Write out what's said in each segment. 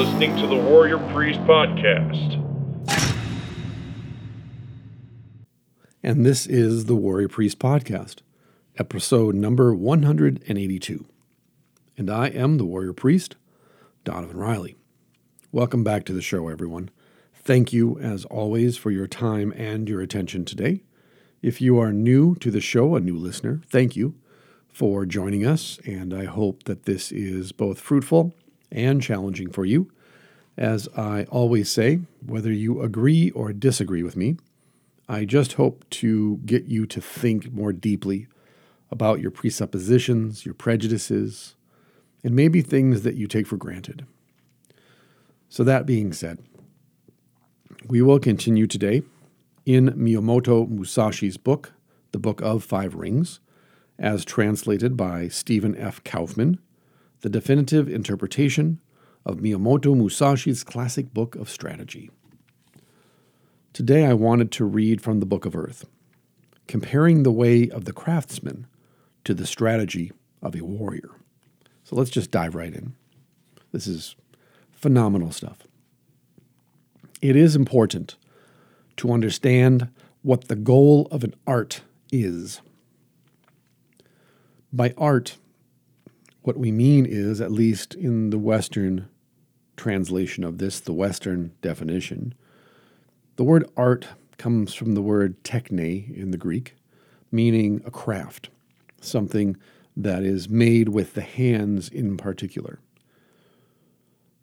Listening to the Warrior Priest Podcast. And this is the Warrior Priest Podcast, episode number 182. And I am the Warrior Priest, Donavon Riley. Welcome back to the show, everyone. Thank you, as always, for your time and your attention today. If you are new to the show, a new listener, thank you for joining us, and I hope that this is both fruitful and challenging for you. As I always say, whether you agree or disagree with me, I just hope to get you to think more deeply about your presuppositions, your prejudices, and maybe things that you take for granted. So, that being said, we will continue today in Miyamoto Musashi's book, The Book of Five Rings, as translated by Stephen F. Kaufman, the definitive interpretation of Miyamoto Musashi's classic book of strategy. Today I wanted to read from the Book of Earth, comparing the way of the craftsman to the strategy of a warrior. So let's just dive right in. This is phenomenal stuff. It is important to understand what the goal of an art is. By art, what we mean is, at least in the Western translation of this, the Western definition, the word art comes from the word techne in the Greek, meaning a craft, something that is made with the hands in particular.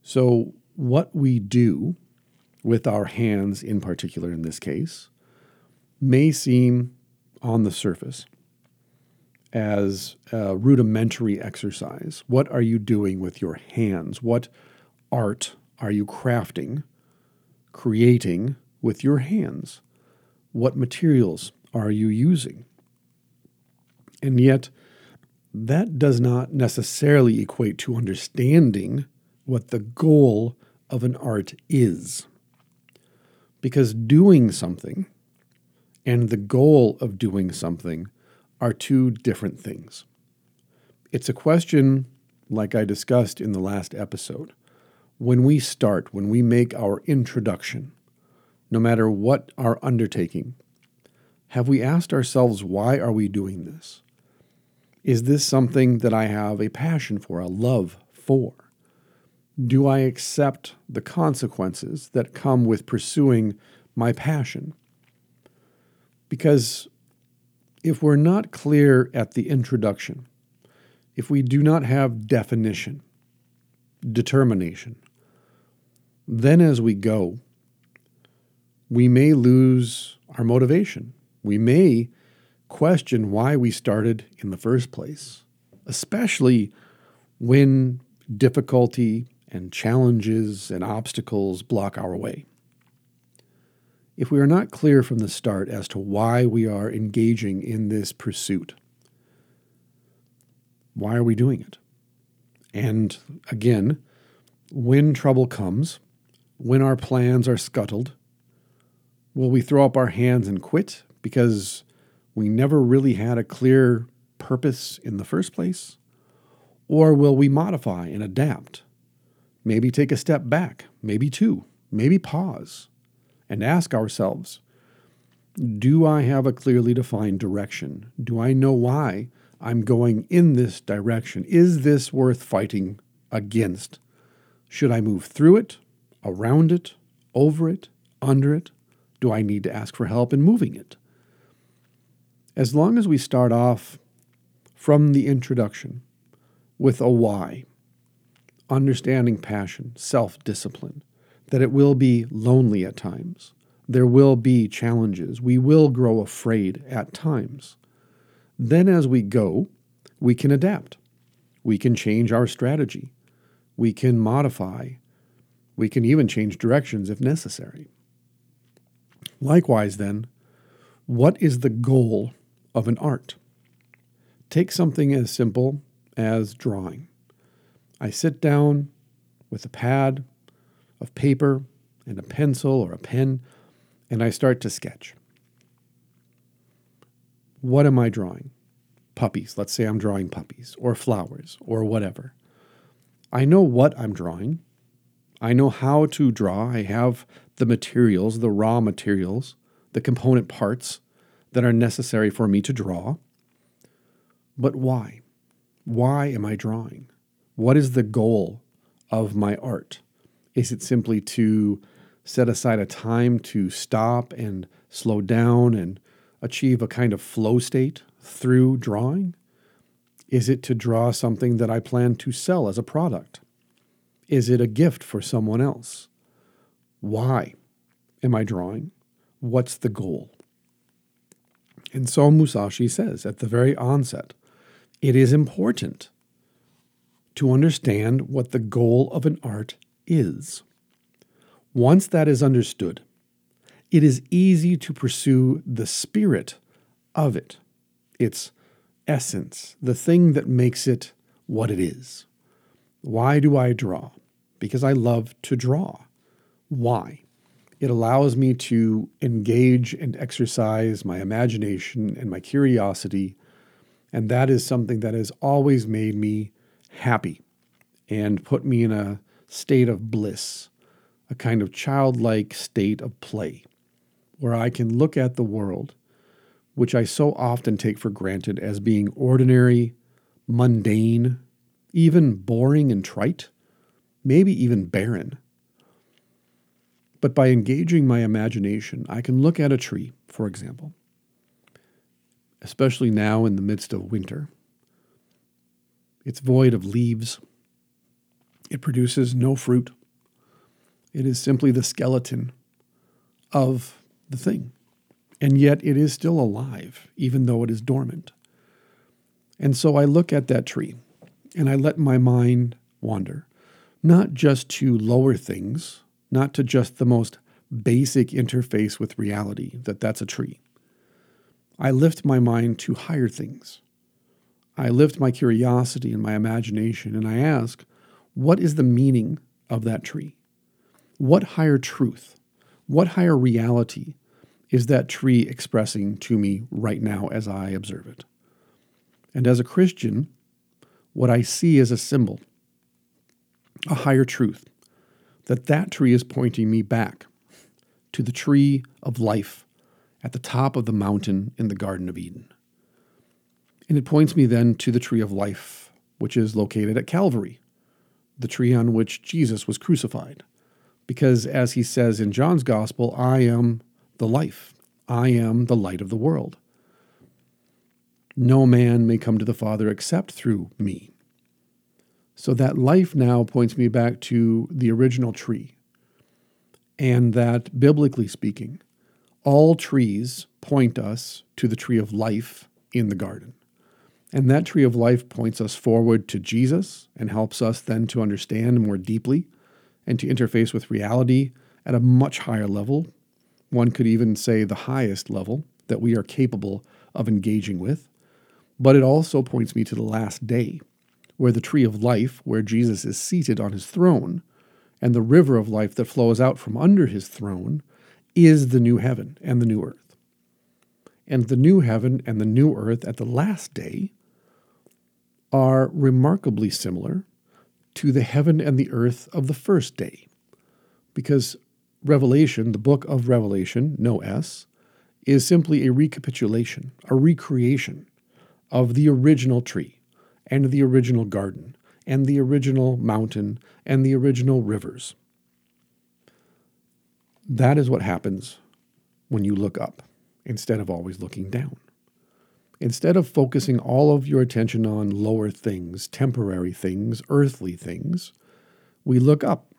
So, what we do with our hands in particular in this case may seem on the surface as a rudimentary exercise. What are you doing with your hands? What art are you crafting, creating with your hands? What materials are you using? And yet, that does not necessarily equate to understanding what the goal of an art is. Because doing something and the goal of doing something are two different things. It's a question, like I discussed in the last episode. When we start, when we make our introduction, no matter what our undertaking, have we asked ourselves, why are we doing this? Is this something that I have a passion for, a love for? Do I accept the consequences that come with pursuing my passion? Because if we're not clear at the introduction, if we do not have definition, determination, then as we go, we may lose our motivation. We may question why we started in the first place, especially when difficulty and challenges and obstacles block our way. If we are not clear from the start as to why we are engaging in this pursuit, why are we doing it? And again, when trouble comes, when our plans are scuttled, will we throw up our hands and quit because we never really had a clear purpose in the first place? Or will we modify and adapt? Maybe take a step back, maybe two, maybe pause, and ask ourselves Do I have a clearly defined direction? Do I know why I'm going in this direction? Is this worth fighting against? Should I move through it, around it, over it, under it? Do I need to ask for help in moving it? As long as we start off from the introduction with a why, understanding passion, self discipline, that it will be lonely at times. There will be challenges. We will grow afraid at times. Then, as we go, we can adapt. We can change our strategy. We can modify. We can even change directions if necessary. Likewise, then, what is the goal of an art? Take something as simple as drawing. I sit down with a pad of paper and a pencil or a pen, and I start to sketch. What am I drawing? Puppies. Let's say I'm drawing puppies, or flowers, or whatever. I know what I'm drawing. I know how to draw. I have the materials, the raw materials, the component parts that are necessary for me to draw. But why? Why am I drawing? What is the goal of my art? Is it simply to set aside a time to stop and slow down and achieve a kind of flow state through drawing? Is it to draw something that I plan to sell as a product? Is it a gift for someone else? Why am I drawing? What's the goal? And so Musashi says at the very onset it is important to understand what the goal of an art is. Once that is understood, it is easy to pursue the spirit of it, its essence, the thing that makes it what it is. Why do I draw? Because I love to draw. Why? It allows me to engage and exercise my imagination and my curiosity. And that is something that has always made me happy and put me in a state of bliss, a kind of childlike state of play, where I can look at the world, which I so often take for granted as being ordinary, mundane, even boring and trite, maybe even barren but by engaging my imagination, I can look at a tree, for example, especially now in the midst of winter. It's void of leaves. It produces no fruit. It is simply the skeleton of the thing. And yet it is still alive, even though it is dormant. And so I look at that tree and I let my mind wander, not just to lower things not to just the most basic interface with reality, that that's a tree. I lift my mind to higher things. I lift my curiosity and my imagination and I ask, what is the meaning of that tree? What higher truth, what higher reality is that tree expressing to me right now as I observe it? And as a Christian, what I see is a symbol, a higher truth, that that tree is pointing me back to the tree of life at the top of the mountain in the Garden of Eden. And it points me then to the tree of life, which is located at Calvary, the tree on which Jesus was crucified. Because as he says in John's Gospel, I am the life, I am the light of the world. No man may come to the Father except through me. So that life now points me back to the original tree. And that, biblically speaking, all trees point us to the tree of life in the garden. And that tree of life points us forward to Jesus and helps us then to understand more deeply and to interface with reality at a much higher level. One could even say the highest level that we are capable of engaging with. But it also points me to the last day where the tree of life, where Jesus is seated on his throne, and the river of life that flows out from under his throne, is the new heaven and the new earth. And the new heaven and the new earth at the last day are remarkably similar to the heaven and the earth of the first day. Because Revelation, the book of Revelation, no S, is simply a recapitulation, a recreation of the original tree and the original garden, and the original mountain, and the original rivers. That is what happens when you look up instead of always looking down. Instead of focusing all of your attention on lower things, temporary things, earthly things, we look up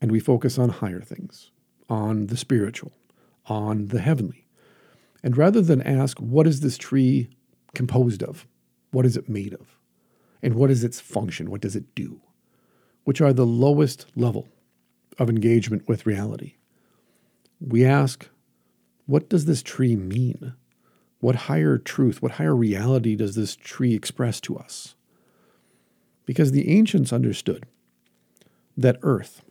and we focus on higher things, on the spiritual, on the heavenly. And rather than ask, what is this tree composed of? What is it made of? And what is its function? What does it do? Which are the lowest level of engagement with reality. We ask, what does this tree mean? What higher truth, what higher reality does this tree express to us? Because the ancients understood that earth,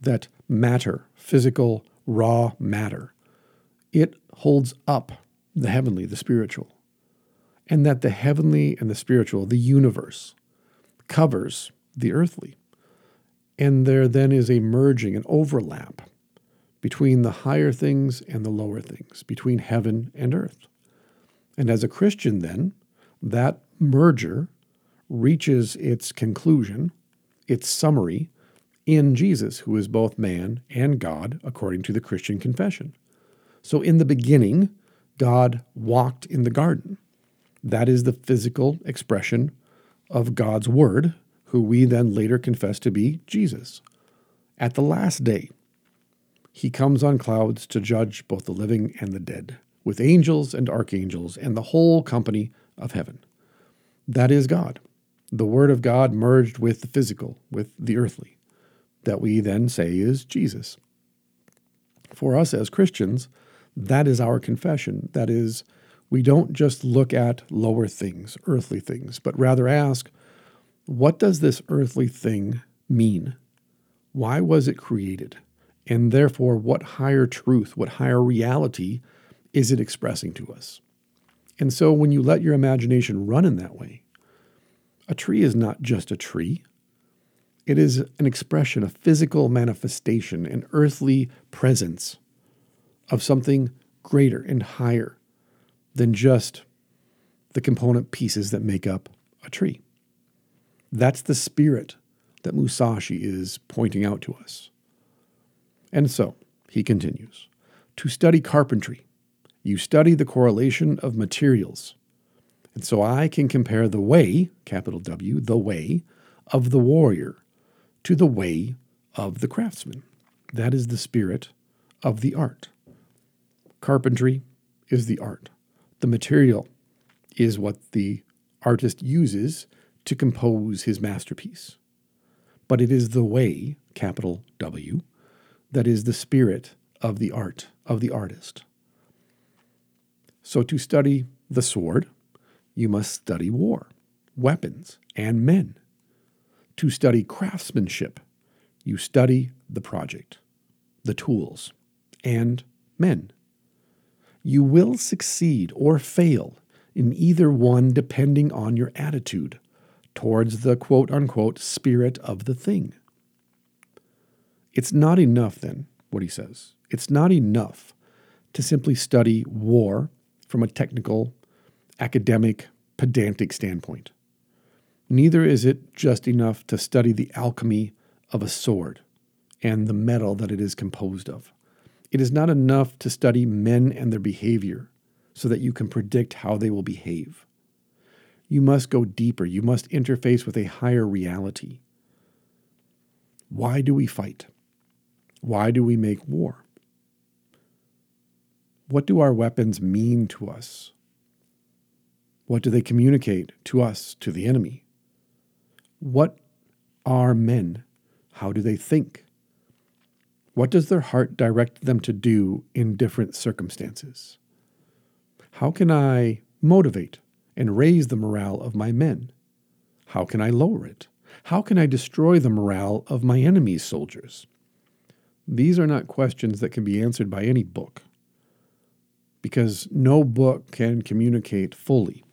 that matter, physical, raw matter, it holds up the heavenly, the spiritual and that the heavenly and the spiritual, the universe, covers the earthly. And there then is a merging, an overlap between the higher things and the lower things, between heaven and earth. And as a Christian, then, that merger reaches its conclusion, its summary, in Jesus, who is both man and God, according to the Christian confession. So, in the beginning, God walked in the garden. That is the physical expression of God's Word, who we then later confess to be Jesus. At the last day, he comes on clouds to judge both the living and the dead, with angels and archangels and the whole company of heaven. That is God, the Word of God merged with the physical, with the earthly, that we then say is Jesus. For us as Christians, that is our confession. That is, we don't just look at lower things, earthly things, but rather ask, what does this earthly thing mean? Why was it created? And therefore, what higher truth, what higher reality is it expressing to us? And so, when you let your imagination run in that way, a tree is not just a tree. It is an expression, a physical manifestation, an earthly presence of something greater and higher than just the component pieces that make up a tree. That's the spirit that Musashi is pointing out to us. And so, he continues to study carpentry, you study the correlation of materials. And so I can compare the way, capital W, the way of the warrior to the way of the craftsman. That is the spirit of the art. Carpentry is the art. The material is what the artist uses to compose his masterpiece. But it is the way, capital W, that is the spirit of the art, of the artist. So to study the sword, you must study war, weapons, and men. To study craftsmanship, you study the project, the tools, and men. You will succeed or fail in either one depending on your attitude towards the quote unquote spirit of the thing. It's not enough, then, what he says. It's not enough to simply study war from a technical, academic, pedantic standpoint. Neither is it just enough to study the alchemy of a sword and the metal that it is composed of. It is not enough to study men and their behavior so that you can predict how they will behave. You must go deeper. You must interface with a higher reality. Why do we fight? Why do we make war? What do our weapons mean to us? What do they communicate to us, to the enemy? What are men? How do they think? What does their heart direct them to do in different circumstances? How can I motivate and raise the morale of my men? How can I lower it? How can I destroy the morale of my enemy's soldiers? These are not questions that can be answered by any book, because no book can communicate fully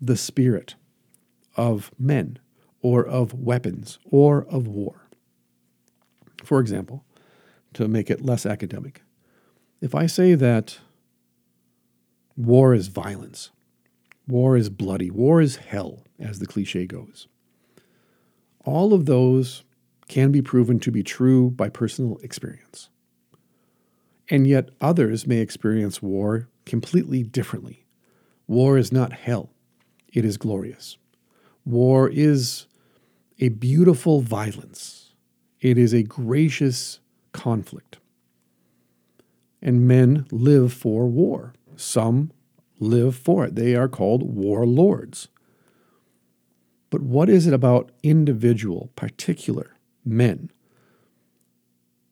the spirit of men, or of weapons, or of war. For example, to make it less academic, if I say that war is violence, war is bloody, war is hell, as the cliche goes, all of those can be proven to be true by personal experience. And yet, others may experience war completely differently. War is not hell, it is glorious. War is a beautiful violence it is a gracious conflict. And men live for war. Some live for it. They are called warlords. But what is it about individual, particular men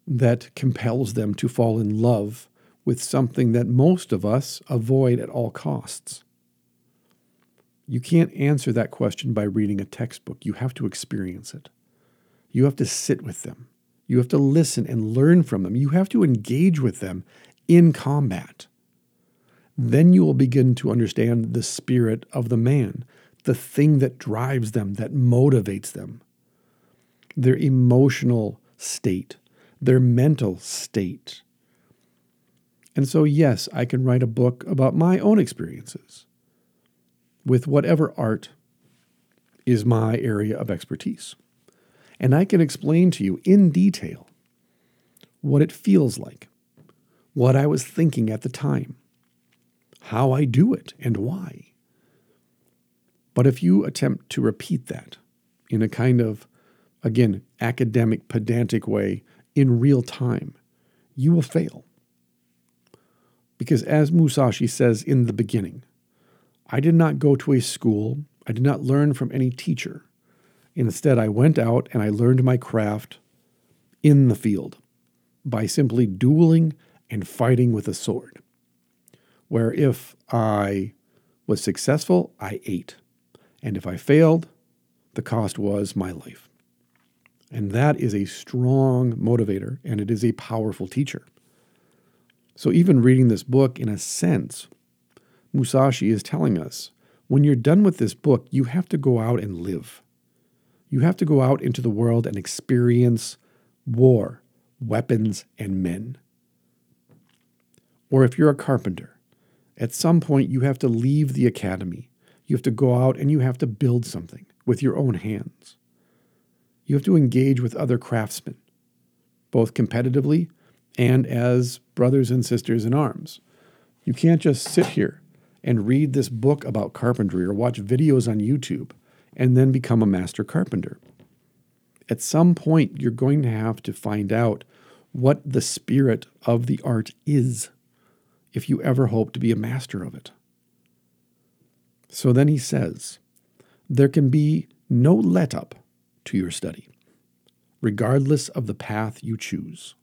that compels them to fall in love with something that most of us avoid at all costs? You can't answer that question by reading a textbook. You have to experience it. You have to sit with them. You have to listen and learn from them. You have to engage with them in combat. Then you will begin to understand the spirit of the man, the thing that drives them, that motivates them. their emotional state, their mental state. And so, yes, I can write a book about my own experiences with whatever art is my area of expertise. And I can explain to you in detail what it feels like, what I was thinking at the time, how I do it, and why. But if you attempt to repeat that in a kind of, again, academic, pedantic way in real time, you will fail. Because as Musashi says in the beginning, I did not go to a school, I did not learn from any teacher. Instead, I went out and I learned my craft in the field by simply dueling and fighting with a sword. Where if I was successful, I ate. And if I failed, the cost was my life. And that is a strong motivator and it is a powerful teacher. So, even reading this book, in a sense, Musashi is telling us when you're done with this book, you have to go out and live. You have to go out into the world and experience war, weapons, and men. Or if you're a carpenter, at some point you have to leave the academy you have to go out and you have to build something with your own hands. You have to engage with other craftsmen, both competitively and as brothers and sisters in arms. You can't just sit here and read this book about carpentry or watch videos on YouTube and then become a master carpenter. At some point, you're going to have to find out what the spirit of the art is if you ever hope to be a master of it. So then he says, There can be no let up to your study, regardless of the path you choose.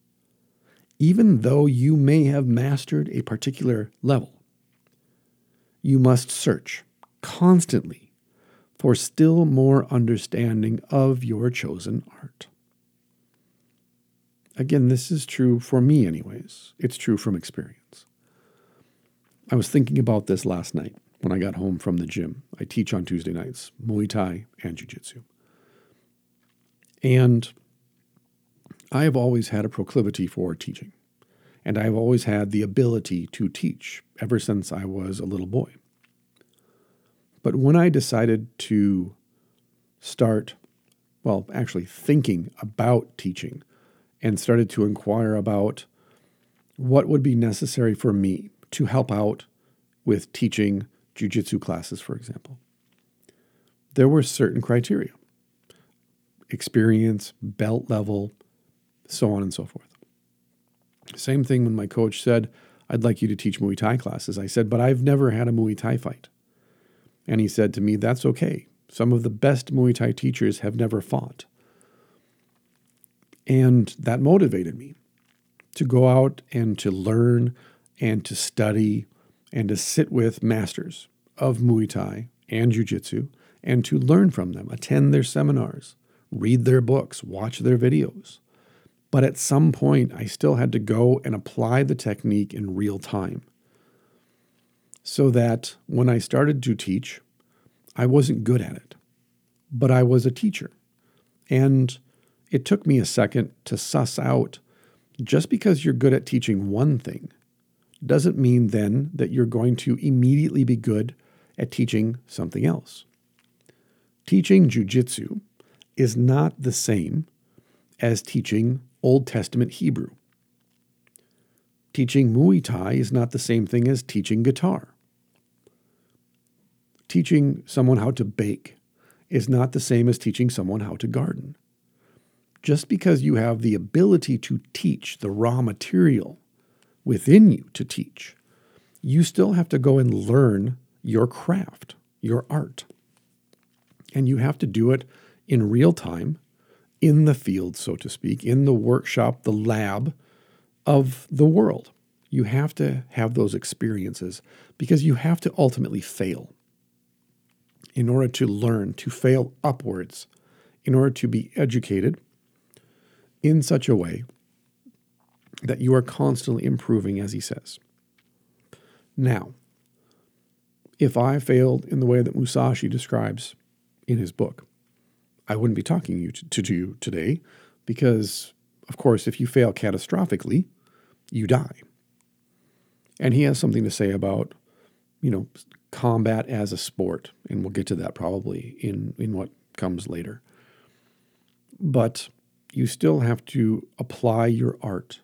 Even though you may have mastered a particular level, you must search constantly for still more understanding of your chosen art. Again, this is true for me, anyways. It's true from experience. I was thinking about this last night when I got home from the gym. I teach on Tuesday nights Muay Thai and Jiu Jitsu. And I have always had a proclivity for teaching, and I've always had the ability to teach ever since I was a little boy. But when I decided to start, well, actually thinking about teaching and started to inquire about what would be necessary for me to help out with teaching jujitsu classes, for example, there were certain criteria experience, belt level, so on and so forth. Same thing when my coach said, I'd like you to teach Muay Thai classes. I said, but I've never had a Muay Thai fight. And he said to me, That's okay. Some of the best Muay Thai teachers have never fought. And that motivated me to go out and to learn and to study and to sit with masters of Muay Thai and Jiu Jitsu and to learn from them, attend their seminars, read their books, watch their videos. But at some point, I still had to go and apply the technique in real time. So that when I started to teach, I wasn't good at it, but I was a teacher. And it took me a second to suss out just because you're good at teaching one thing doesn't mean then that you're going to immediately be good at teaching something else. Teaching jujitsu is not the same as teaching Old Testament Hebrew. Teaching Muay Thai is not the same thing as teaching guitar. Teaching someone how to bake is not the same as teaching someone how to garden. Just because you have the ability to teach the raw material within you to teach. You still have to go and learn your craft, your art. And you have to do it in real time, in the field, so to speak, in the workshop, the lab of the world. You have to have those experiences because you have to ultimately fail in order to learn, to fail upwards, in order to be educated in such a way that you are constantly improving, as he says. Now, if I failed in the way that Musashi describes in his book, I wouldn't be talking to you today because, of course, if you fail catastrophically, you die. And he has something to say about, you know, combat as a sport, and we'll get to that probably in in what comes later. But you still have to apply your art.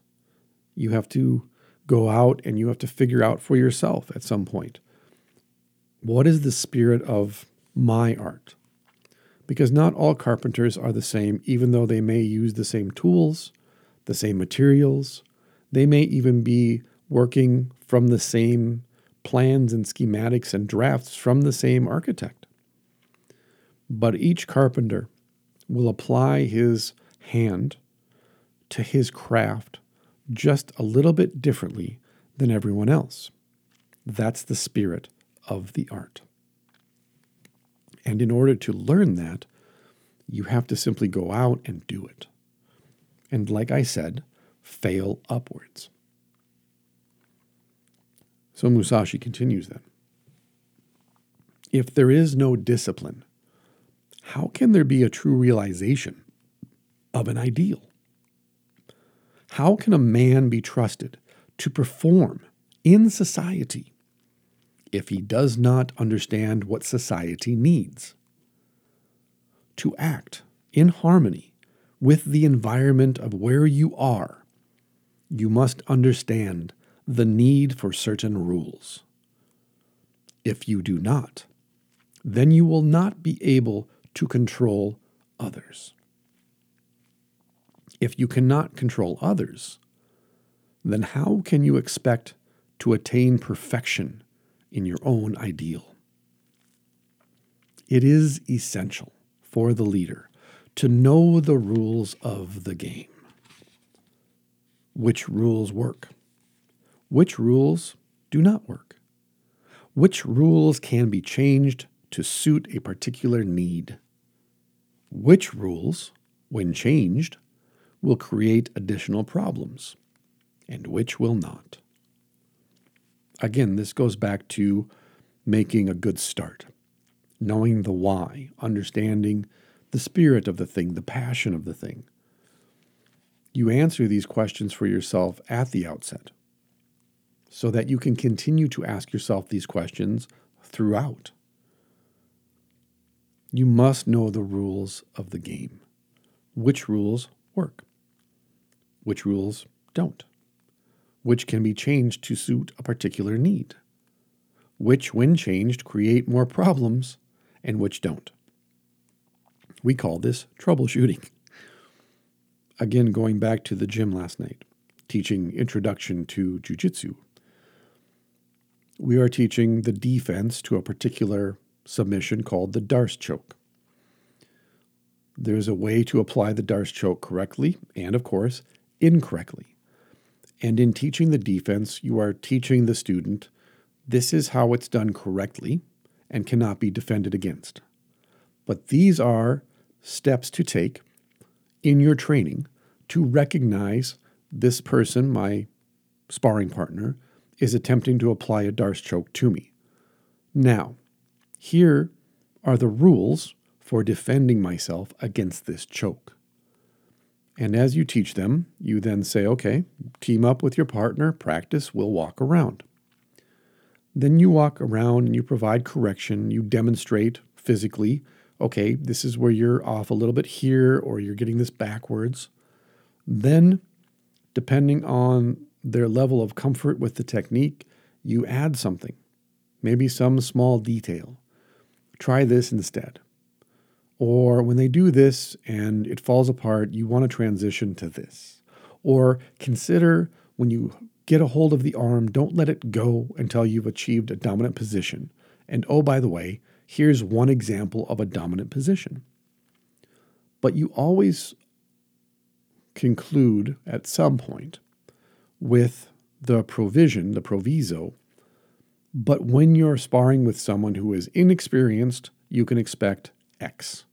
You have to go out and you have to figure out for yourself at some point what is the spirit of my art? Because not all carpenters are the same, even though they may use the same tools, the same materials. They may even be working from the same plans and schematics and drafts from the same architect. But each carpenter will apply his hand to his craft just a little bit differently than everyone else. That's the spirit of the art. And in order to learn that, you have to simply go out and do it. And like I said, fail upwards. So Musashi continues then. If there is no discipline, how can there be a true realization of an ideal? How can a man be trusted to perform in society if he does not understand what society needs? To act in harmony with the environment of where you are, you must understand the need for certain rules. If you do not, then you will not be able to control others. If you cannot control others, then how can you expect to attain perfection in your own ideal? It is essential for the leader to know the rules of the game. Which rules work? Which rules do not work? Which rules can be changed to suit a particular need? Which rules, when changed, will create additional problems and which will not? Again, this goes back to making a good start, knowing the why, understanding the spirit of the thing, the passion of the thing. You answer these questions for yourself at the outset so that you can continue to ask yourself these questions throughout. You must know the rules of the game. Which rules work? Which rules don't? Which can be changed to suit a particular need? Which, when changed, create more problems and which don't? We call this troubleshooting. Again, going back to the gym last night, teaching Introduction to Jiu Jitsu we are teaching the defense to a particular submission called the Darce choke. There's a way to apply the Darce choke correctly and, of course, incorrectly. And in teaching the defense, you are teaching the student this is how it's done correctly and cannot be defended against. But these are steps to take in your training to recognize this person, my sparring partner, is attempting to apply a Darce choke to me. Now, here are the rules for defending myself against this choke. And as you teach them, you then say, okay, team up with your partner, practice, we'll walk around. Then you walk around and you provide correction, you demonstrate physically, okay, this is where you're off a little bit here, or you're getting this backwards. Then, depending on their level of comfort with the technique, you add something, maybe some small detail. Try this instead. Or when they do this and it falls apart, you want to transition to this. Or consider when you get a hold of the arm, don't let it go until you've achieved a dominant position. And oh, by the way, here's one example of a dominant position. But you always conclude at some point with the provision, the proviso. But when you're sparring with someone who is inexperienced, you can expect X.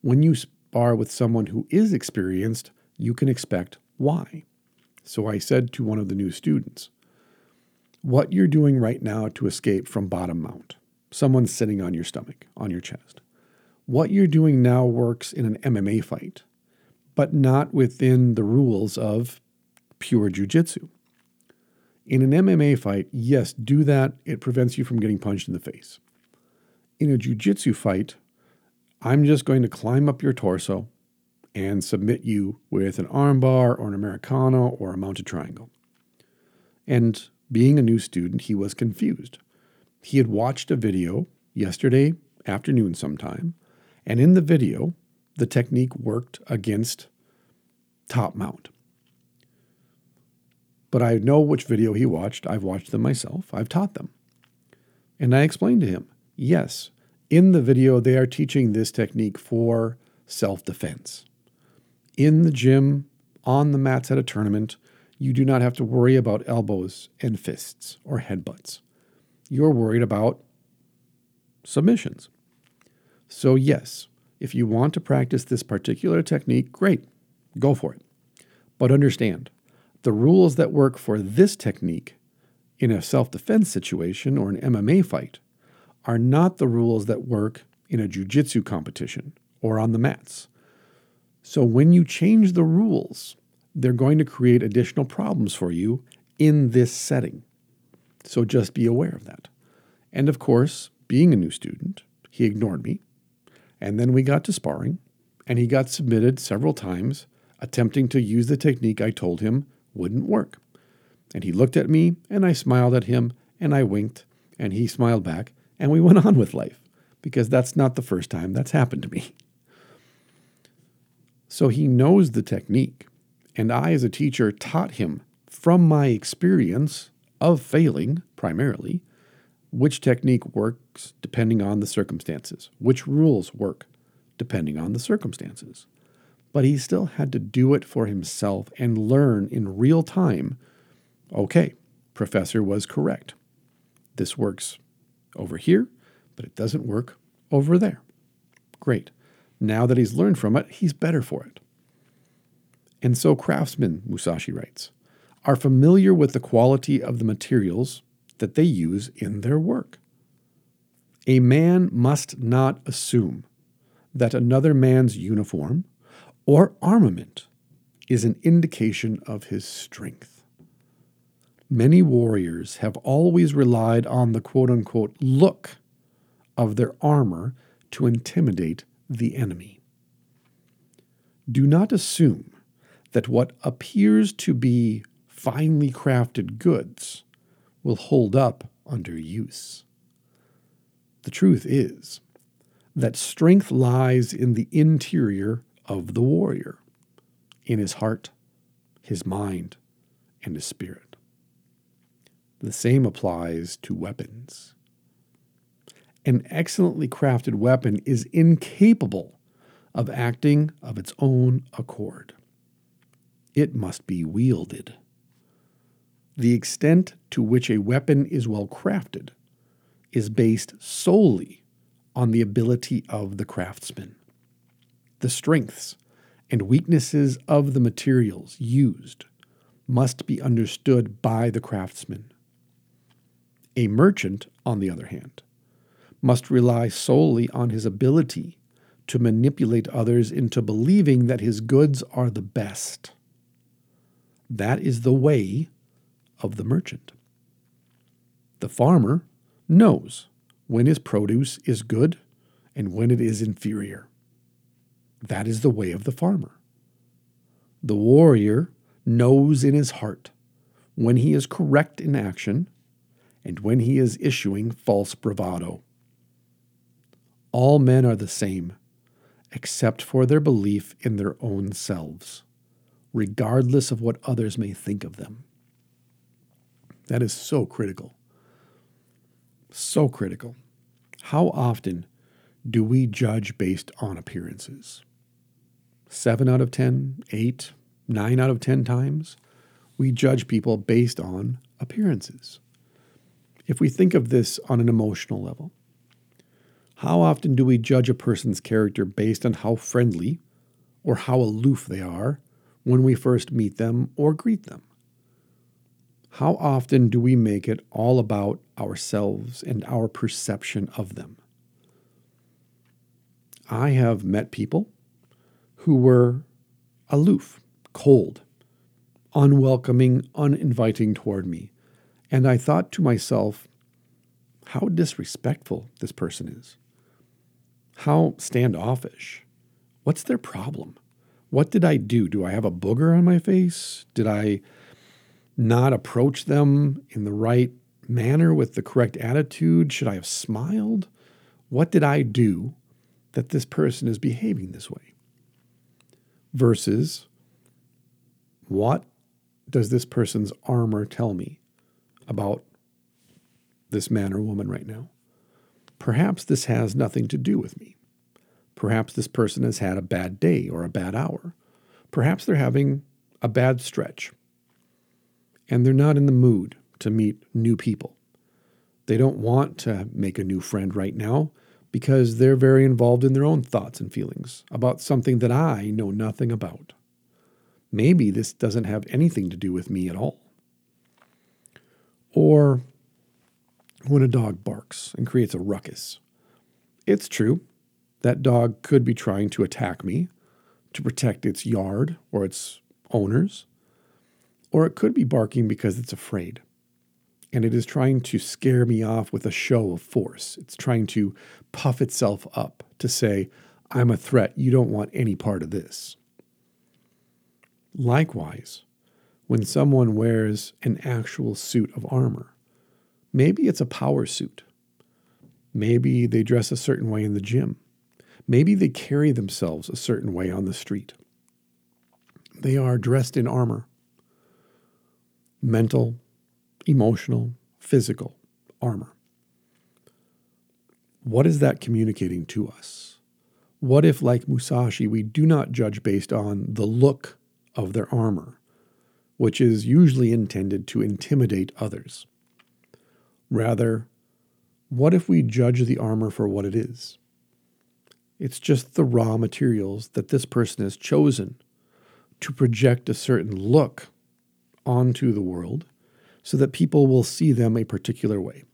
When you spar with someone who is experienced, you can expect Y. So I said to one of the new students, What you're doing right now to escape from bottom mount, someone sitting on your stomach, on your chest, what you're doing now works in an MMA fight, but not within the rules of pure jujitsu. In an MMA fight, yes, do that. It prevents you from getting punched in the face. In a jujitsu fight, I'm just going to climb up your torso and submit you with an armbar or an Americano or a mounted triangle. And being a new student, he was confused. He had watched a video yesterday afternoon sometime, and in the video, the technique worked against top mount. But I know which video he watched. I've watched them myself. I've taught them. And I explained to him yes, in the video, they are teaching this technique for self defense. In the gym, on the mats at a tournament, you do not have to worry about elbows and fists or headbutts. You're worried about submissions. So, yes, if you want to practice this particular technique, great, go for it. But understand the rules that work for this technique in a self defense situation or an MMA fight are not the rules that work in a jiu-jitsu competition or on the mats. So when you change the rules, they're going to create additional problems for you in this setting. So just be aware of that. And of course, being a new student, he ignored me. And then we got to sparring, and he got submitted several times, attempting to use the technique I told him wouldn't work. And he looked at me, and I smiled at him, and I winked, and he smiled back, and we went on with life because that's not the first time that's happened to me. So he knows the technique, and I, as a teacher, taught him from my experience of failing primarily which technique works depending on the circumstances, which rules work depending on the circumstances. But he still had to do it for himself and learn in real time okay, professor was correct. This works over here, but it doesn't work over there. Great. Now that he's learned from it, he's better for it. And so craftsman, Musashi writes, are familiar with the quality of the materials that they use in their work. A man must not assume that another man's uniform or armament is an indication of his strength many warriors have always relied on the quote unquote look of their armor to intimidate the enemy. Do not assume that what appears to be finely crafted goods will hold up under use. The truth is that strength lies in the interior of the warrior, in his heart, his mind, and his spirit. The same applies to weapons. An excellently crafted weapon is incapable of acting of its own accord. It must be wielded. The extent to which a weapon is well crafted is based solely on the ability of the craftsman. The strengths and weaknesses of the materials used must be understood by the craftsman. A merchant, on the other hand, must rely solely on his ability to manipulate others into believing that his goods are the best. That is the way of the merchant. The farmer knows when his produce is good and when it is inferior. That is the way of the farmer. The warrior knows in his heart when he is correct in action and when he is issuing false bravado. All men are the same, except for their belief in their own selves, regardless of what others may think of them. That is so critical. So critical. How often do we judge based on appearances? Seven out of ten, eight, nine out of ten times, we judge people based on appearances. If we think of this on an emotional level, how often do we judge a person's character based on how friendly or how aloof they are when we first meet them or greet them? How often do we make it all about ourselves and our perception of them? I have met people who were aloof, cold, unwelcoming, uninviting toward me. And I thought to myself, how disrespectful this person is. How standoffish. What's their problem? What did I do? Do I have a booger on my face? Did I not approach them in the right manner with the correct attitude? Should I have smiled? What did I do that this person is behaving this way? Versus, what does this person's armor tell me about this man or woman right now? Perhaps this has nothing to do with me. Perhaps this person has had a bad day or a bad hour. Perhaps they're having a bad stretch and they're not in the mood to meet new people. They don't want to make a new friend right now because they're very involved in their own thoughts and feelings about something that I know nothing about. Maybe this doesn't have anything to do with me at all. Or when a dog barks and creates a ruckus. It's true, that dog could be trying to attack me to protect its yard or its owners, or it could be barking because it's afraid and it is trying to scare me off with a show of force. It's trying to puff itself up to say, I'm a threat. You don't want any part of this. Likewise, when someone wears an actual suit of armor, maybe it's a power suit. Maybe they dress a certain way in the gym. Maybe they carry themselves a certain way on the street. They are dressed in armor mental, emotional, physical armor. What is that communicating to us? What if, like Musashi, we do not judge based on the look of their armor, which is usually intended to intimidate others? Rather, what if we judge the armor for what it is? It's just the raw materials that this person has chosen to project a certain look onto the world so that people will see them a particular way.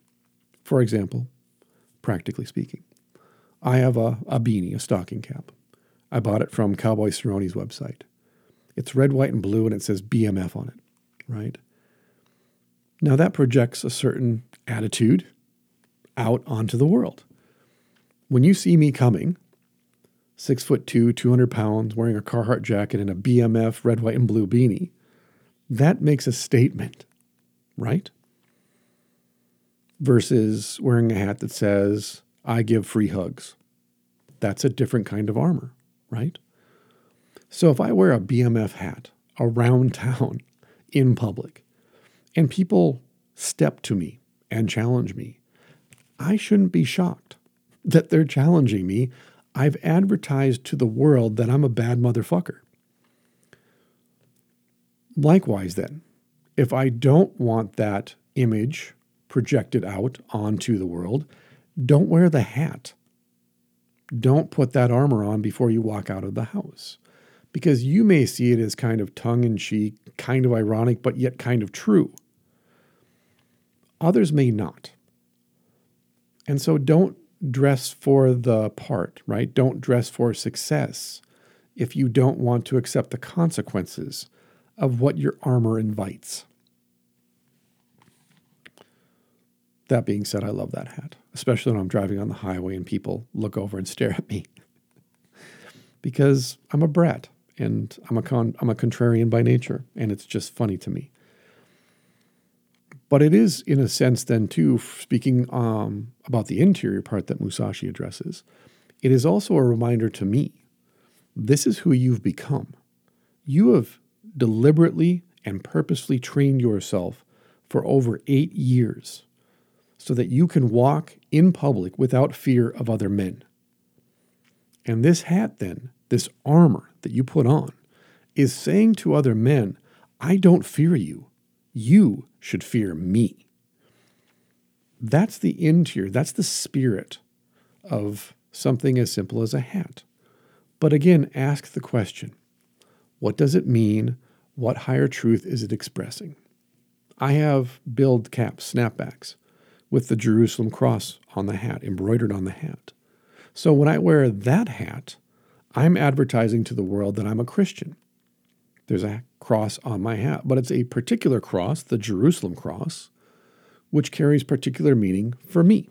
For example, practically speaking, I have a, a beanie, a stocking cap. I bought it from Cowboy Cerrone's website. It's red, white, and blue, and it says BMF on it, right? Now that projects a certain attitude out onto the world. When you see me coming, six foot two, 200 pounds, wearing a Carhartt jacket and a BMF red, white, and blue beanie, that makes a statement right? Versus wearing a hat that says, I give free hugs. That's a different kind of armor, right? So if I wear a BMF hat around town in public and people step to me and challenge me, I shouldn't be shocked that they're challenging me. I've advertised to the world that I'm a bad motherfucker. Likewise, then, if I don't want that image projected out onto the world, don't wear the hat. Don't put that armor on before you walk out of the house. Because you may see it as kind of tongue in cheek, kind of ironic, but yet kind of true. Others may not. And so don't dress for the part, right? Don't dress for success if you don't want to accept the consequences of what your armor invites. That being said, I love that hat, especially when I'm driving on the highway and people look over and stare at me. because I'm a brat and I'm a con- I'm a contrarian by nature, and it's just funny to me. But it is, in a sense, then too, speaking um, about the interior part that Musashi addresses, it is also a reminder to me this is who you've become. You have deliberately and purposely trained yourself for over eight years so that you can walk in public without fear of other men. And this hat, then, this armor that you put on, is saying to other men, I don't fear you. You should fear me. That's the interior, that's the spirit of something as simple as a hat. But again, ask the question what does it mean? What higher truth is it expressing? I have build caps, snapbacks with the Jerusalem cross on the hat, embroidered on the hat. So when I wear that hat, I'm advertising to the world that I'm a Christian. There's a cross on my hat, but it's a particular cross, the Jerusalem cross, which carries particular meaning for me.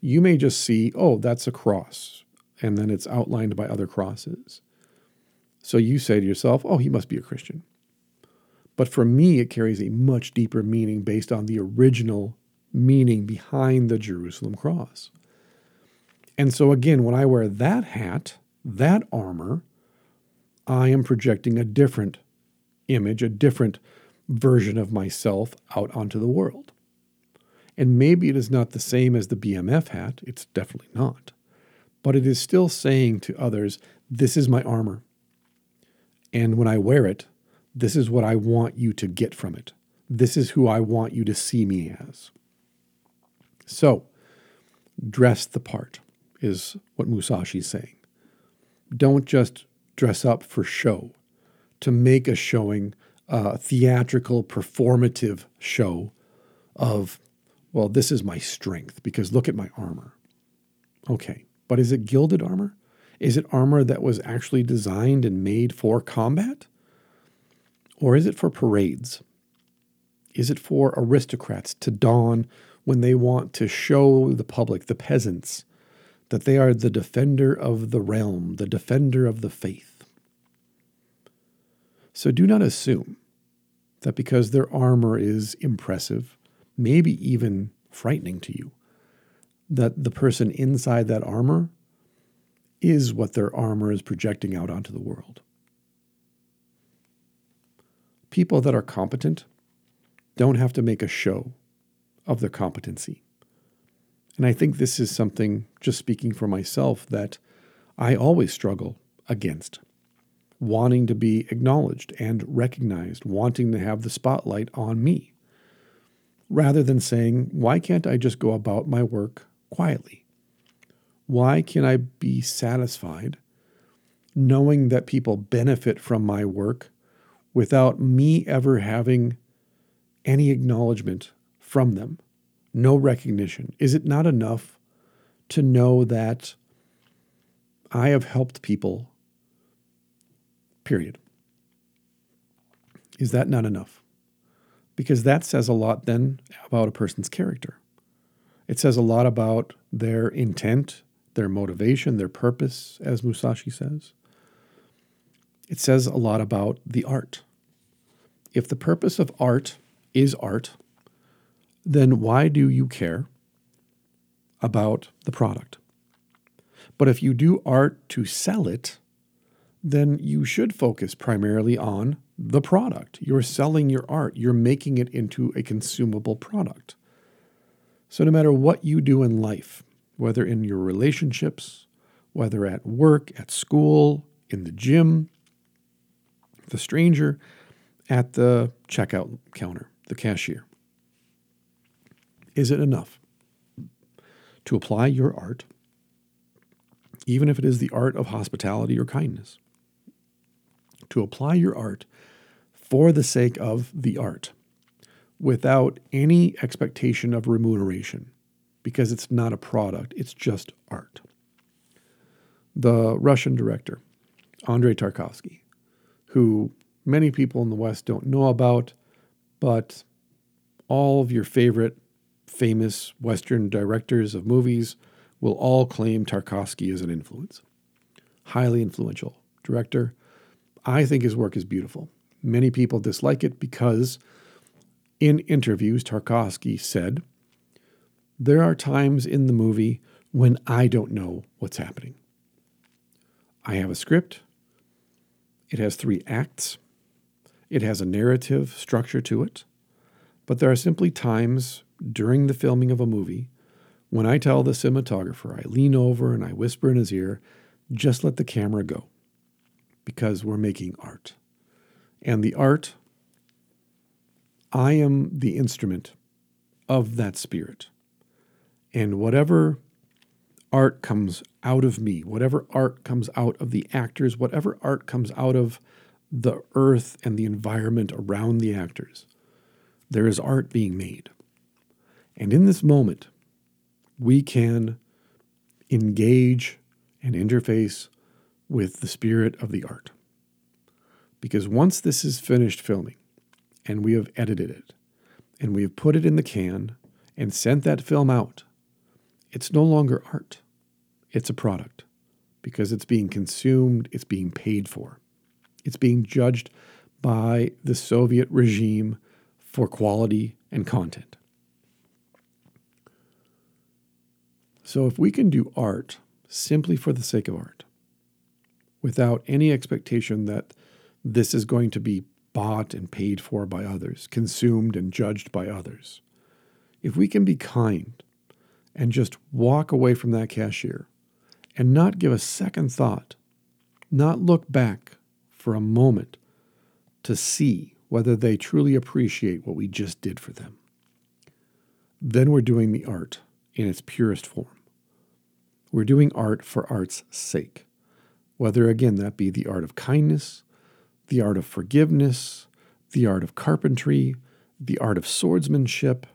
You may just see, oh, that's a cross, and then it's outlined by other crosses. So you say to yourself, oh, he must be a Christian. But for me, it carries a much deeper meaning based on the original meaning behind the Jerusalem cross. And so, again, when I wear that hat, that armor, I am projecting a different image, a different version of myself out onto the world. And maybe it is not the same as the BMF hat, it's definitely not. But it is still saying to others, this is my armor. And when I wear it, this is what I want you to get from it. This is who I want you to see me as. So, dress the part is what Musashi is saying. Don't just dress up for show, to make a showing, a theatrical, performative show of, well, this is my strength because look at my armor. Okay, but is it gilded armor? Is it armor that was actually designed and made for combat? Or is it for parades? Is it for aristocrats to don when they want to show the public, the peasants, that they are the defender of the realm, the defender of the faith? So do not assume that because their armor is impressive, maybe even frightening to you, that the person inside that armor is what their armor is projecting out onto the world. People that are competent don't have to make a show of their competency. And I think this is something, just speaking for myself, that I always struggle against. Wanting to be acknowledged and recognized, wanting to have the spotlight on me, rather than saying, why can't I just go about my work quietly? Why can I be satisfied knowing that people benefit from my work without me ever having any acknowledgement from them? No recognition. Is it not enough to know that I have helped people? Period. Is that not enough? Because that says a lot then about a person's character. It says a lot about their intent, their motivation, their purpose, as Musashi says. It says a lot about the art. If the purpose of art is art, then why do you care about the product? But if you do art to sell it, then you should focus primarily on the product. You're selling your art, you're making it into a consumable product. So, no matter what you do in life, whether in your relationships, whether at work, at school, in the gym, the stranger, at the checkout counter, the cashier. Is it enough to apply your art, even if it is the art of hospitality or kindness, to apply your art for the sake of the art without any expectation of remuneration? Because it's not a product, it's just art. The Russian director, Andrei Tarkovsky, who many people in the West don't know about, but all of your favorite famous Western directors of movies will all claim Tarkovsky as an influence. Highly influential director. I think his work is beautiful. Many people dislike it because in interviews, Tarkovsky said there are times in the movie when I don't know what's happening. I have a script, it has three acts, it has a narrative structure to it, but there are simply times during the filming of a movie when I tell the cinematographer, I lean over and I whisper in his ear, just let the camera go because we're making art. And the art, I am the instrument of that spirit. And whatever art comes out of me, whatever art comes out of the actors, whatever art comes out of the earth and the environment around the actors, there is art being made. And in this moment, we can engage and interface with the spirit of the art. Because once this is finished filming and we have edited it and we have put it in the can and sent that film out, it's no longer art. It's a product because it's being consumed, it's being paid for, it's being judged by the Soviet regime for quality and content. So, if we can do art simply for the sake of art, without any expectation that this is going to be bought and paid for by others, consumed and judged by others, if we can be kind and just walk away from that cashier and not give a second thought, not look back for a moment to see whether they truly appreciate what we just did for them, then we're doing the art in its purest form. We're doing art for art's sake, whether again that be the art of kindness, the art of forgiveness, the art of carpentry, the art of swordsmanship,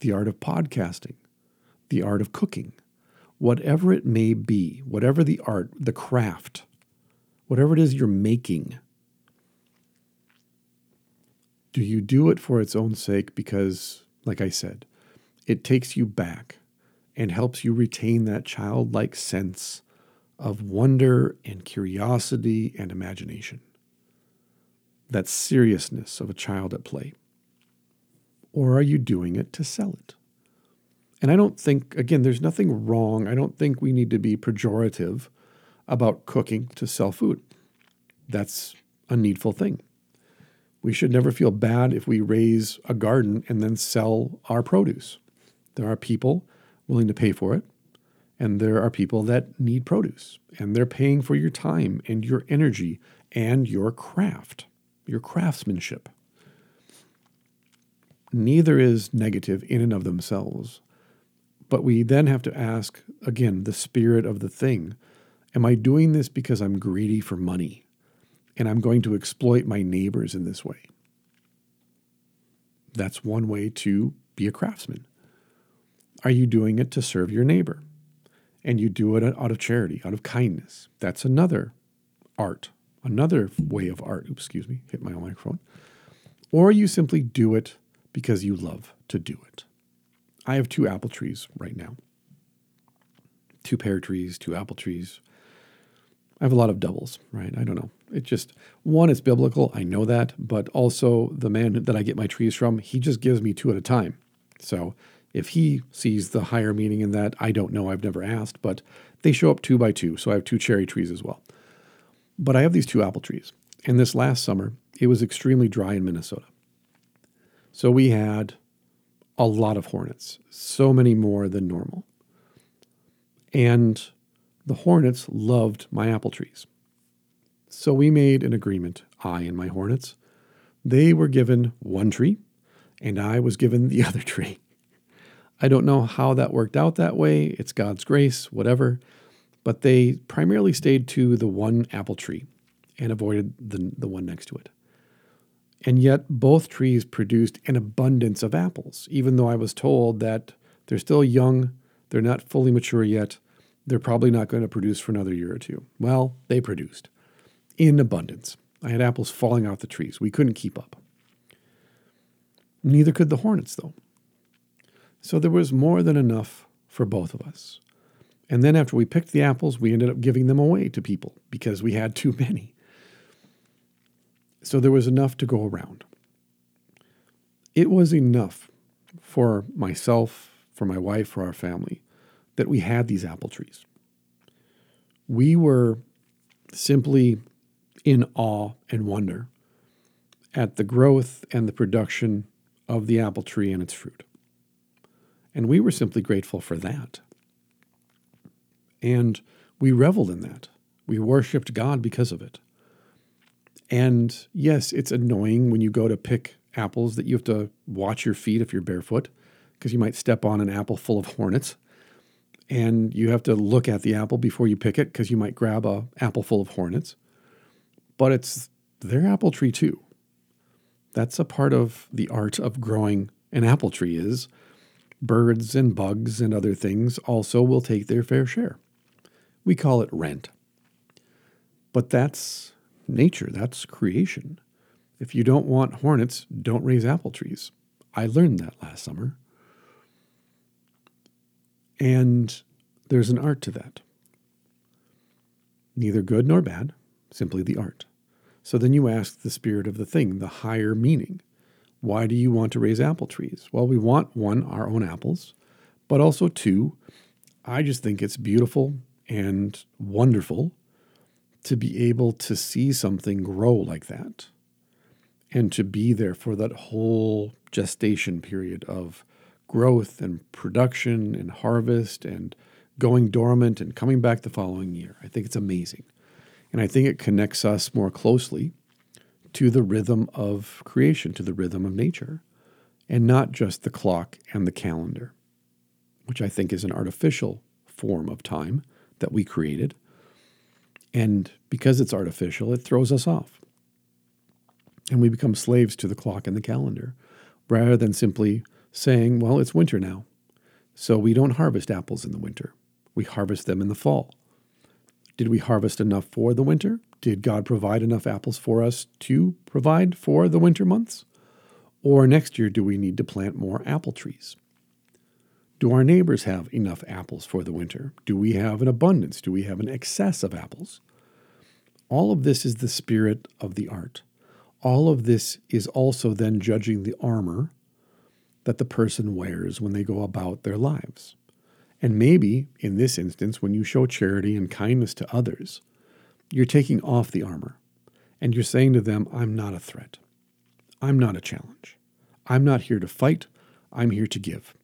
the art of podcasting, the art of cooking, whatever it may be, whatever the art, the craft, whatever it is you're making, do you do it for its own sake because, like I said, it takes you back and helps you retain that childlike sense of wonder and curiosity and imagination? That seriousness of a child at play? Or are you doing it to sell it? And I don't think, again, there's nothing wrong. I don't think we need to be pejorative about cooking to sell food. That's a needful thing. We should never feel bad if we raise a garden and then sell our produce. There are people willing to pay for it, and there are people that need produce, and they're paying for your time and your energy and your craft, your craftsmanship. Neither is negative in and of themselves. But we then have to ask again the spirit of the thing. Am I doing this because I'm greedy for money and I'm going to exploit my neighbors in this way? That's one way to be a craftsman. Are you doing it to serve your neighbor? And you do it out of charity, out of kindness. That's another art, another way of art. Oops, excuse me, hit my microphone. Or you simply do it because you love to do it. I have two apple trees right now two pear trees, two apple trees. I have a lot of doubles, right? I don't know. It just, one, it's biblical. I know that. But also, the man that I get my trees from, he just gives me two at a time. So if he sees the higher meaning in that, I don't know. I've never asked. But they show up two by two. So I have two cherry trees as well. But I have these two apple trees. And this last summer, it was extremely dry in Minnesota. So we had a lot of hornets, so many more than normal. And the hornets loved my apple trees. So we made an agreement, I and my hornets. They were given one tree, and I was given the other tree. I don't know how that worked out that way. It's God's grace, whatever. But they primarily stayed to the one apple tree and avoided the, the one next to it. And yet, both trees produced an abundance of apples, even though I was told that they're still young, they're not fully mature yet, they're probably not going to produce for another year or two. Well, they produced in abundance. I had apples falling off the trees. We couldn't keep up. Neither could the hornets, though. So there was more than enough for both of us. And then after we picked the apples, we ended up giving them away to people because we had too many. So there was enough to go around. It was enough for myself, for my wife, for our family, that we had these apple trees. We were simply in awe and wonder at the growth and the production of the apple tree and its fruit. And we were simply grateful for that. And we reveled in that. We worshiped God because of it. And yes, it's annoying when you go to pick apples that you have to watch your feet if you're barefoot because you might step on an apple full of hornets. And you have to look at the apple before you pick it because you might grab a apple full of hornets. But it's their apple tree too. That's a part of the art of growing an apple tree is Birds and bugs and other things also will take their fair share. We call it rent. But that's nature, that's creation. If you don't want hornets, don't raise apple trees. I learned that last summer. And there's an art to that. Neither good nor bad, simply the art. So then you ask the spirit of the thing, the higher meaning. Why do you want to raise apple trees? Well, we want one, our own apples, but also two, I just think it's beautiful and wonderful to be able to see something grow like that and to be there for that whole gestation period of growth and production and harvest and going dormant and coming back the following year. I think it's amazing. And I think it connects us more closely to the rhythm of creation, to the rhythm of nature, and not just the clock and the calendar, which I think is an artificial form of time that we created. And because it's artificial, it throws us off. And we become slaves to the clock and the calendar rather than simply saying, well, it's winter now. So we don't harvest apples in the winter, we harvest them in the fall. Did we harvest enough for the winter? Did God provide enough apples for us to provide for the winter months? Or next year, do we need to plant more apple trees? Do our neighbors have enough apples for the winter? Do we have an abundance? Do we have an excess of apples? All of this is the spirit of the art. All of this is also then judging the armor that the person wears when they go about their lives. And maybe, in this instance, when you show charity and kindness to others, you're taking off the armor and you're saying to them, I'm not a threat. I'm not a challenge. I'm not here to fight. I'm here to give.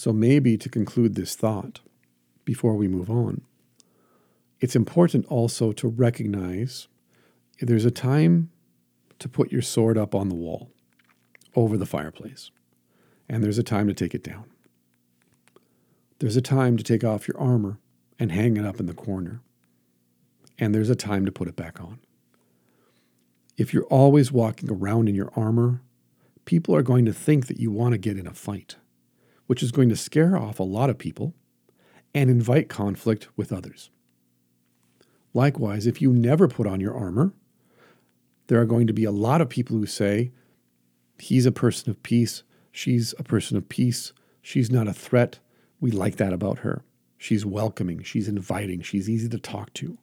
So, maybe to conclude this thought before we move on, it's important also to recognize there's a time to put your sword up on the wall over the fireplace, and there's a time to take it down. There's a time to take off your armor and hang it up in the corner. And there's a time to put it back on. If you're always walking around in your armor, people are going to think that you want to get in a fight, which is going to scare off a lot of people and invite conflict with others. Likewise, if you never put on your armor, there are going to be a lot of people who say, He's a person of peace, she's a person of peace, she's not a threat, we like that about her. She's welcoming, she's inviting, she's easy to talk to.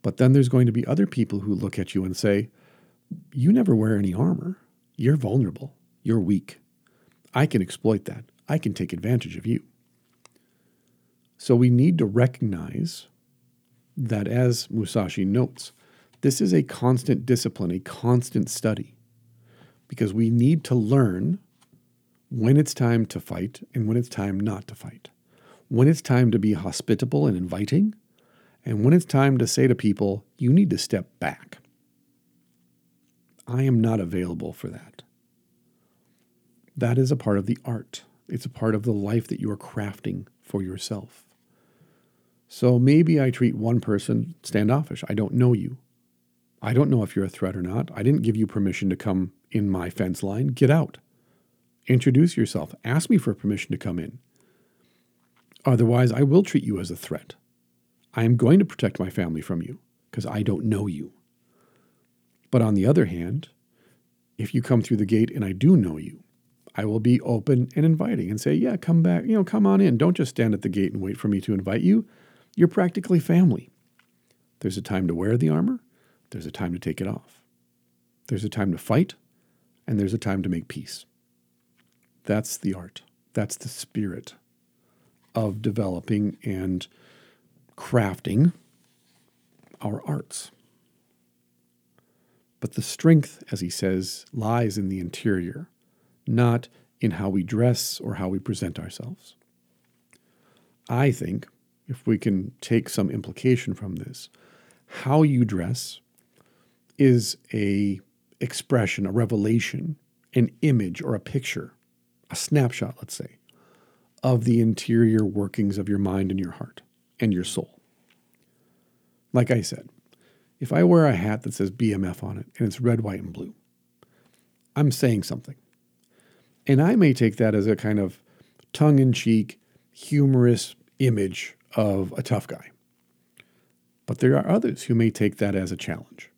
But then there's going to be other people who look at you and say, You never wear any armor. You're vulnerable. You're weak. I can exploit that. I can take advantage of you. So we need to recognize that, as Musashi notes, this is a constant discipline, a constant study, because we need to learn when it's time to fight and when it's time not to fight, when it's time to be hospitable and inviting, and when it's time to say to people, you need to step back. I am not available for that. That is a part of the art. It's a part of the life that you are crafting for yourself. So maybe I treat one person standoffish. I don't know you. I don't know if you're a threat or not. I didn't give you permission to come in my fence line. Get out. Introduce yourself. Ask me for permission to come in. Otherwise, I will treat you as a threat. I am going to protect my family from you because I don't know you. But on the other hand, if you come through the gate and I do know you, I will be open and inviting and say, Yeah, come back, you know, come on in. Don't just stand at the gate and wait for me to invite you. You're practically family. There's a time to wear the armor, there's a time to take it off. There's a time to fight, and there's a time to make peace. That's the art. That's the spirit of developing and crafting our arts. But the strength, as he says, lies in the interior, not in how we dress or how we present ourselves. I think, if we can take some implication from this, how you dress is a expression, a revelation, an image or a picture a snapshot, let's say, of the interior workings of your mind and your heart and your soul. Like I said, if I wear a hat that says BMF on it and it's red, white, and blue, I'm saying something. And I may take that as a kind of tongue in cheek, humorous image of a tough guy. But there are others who may take that as a challenge.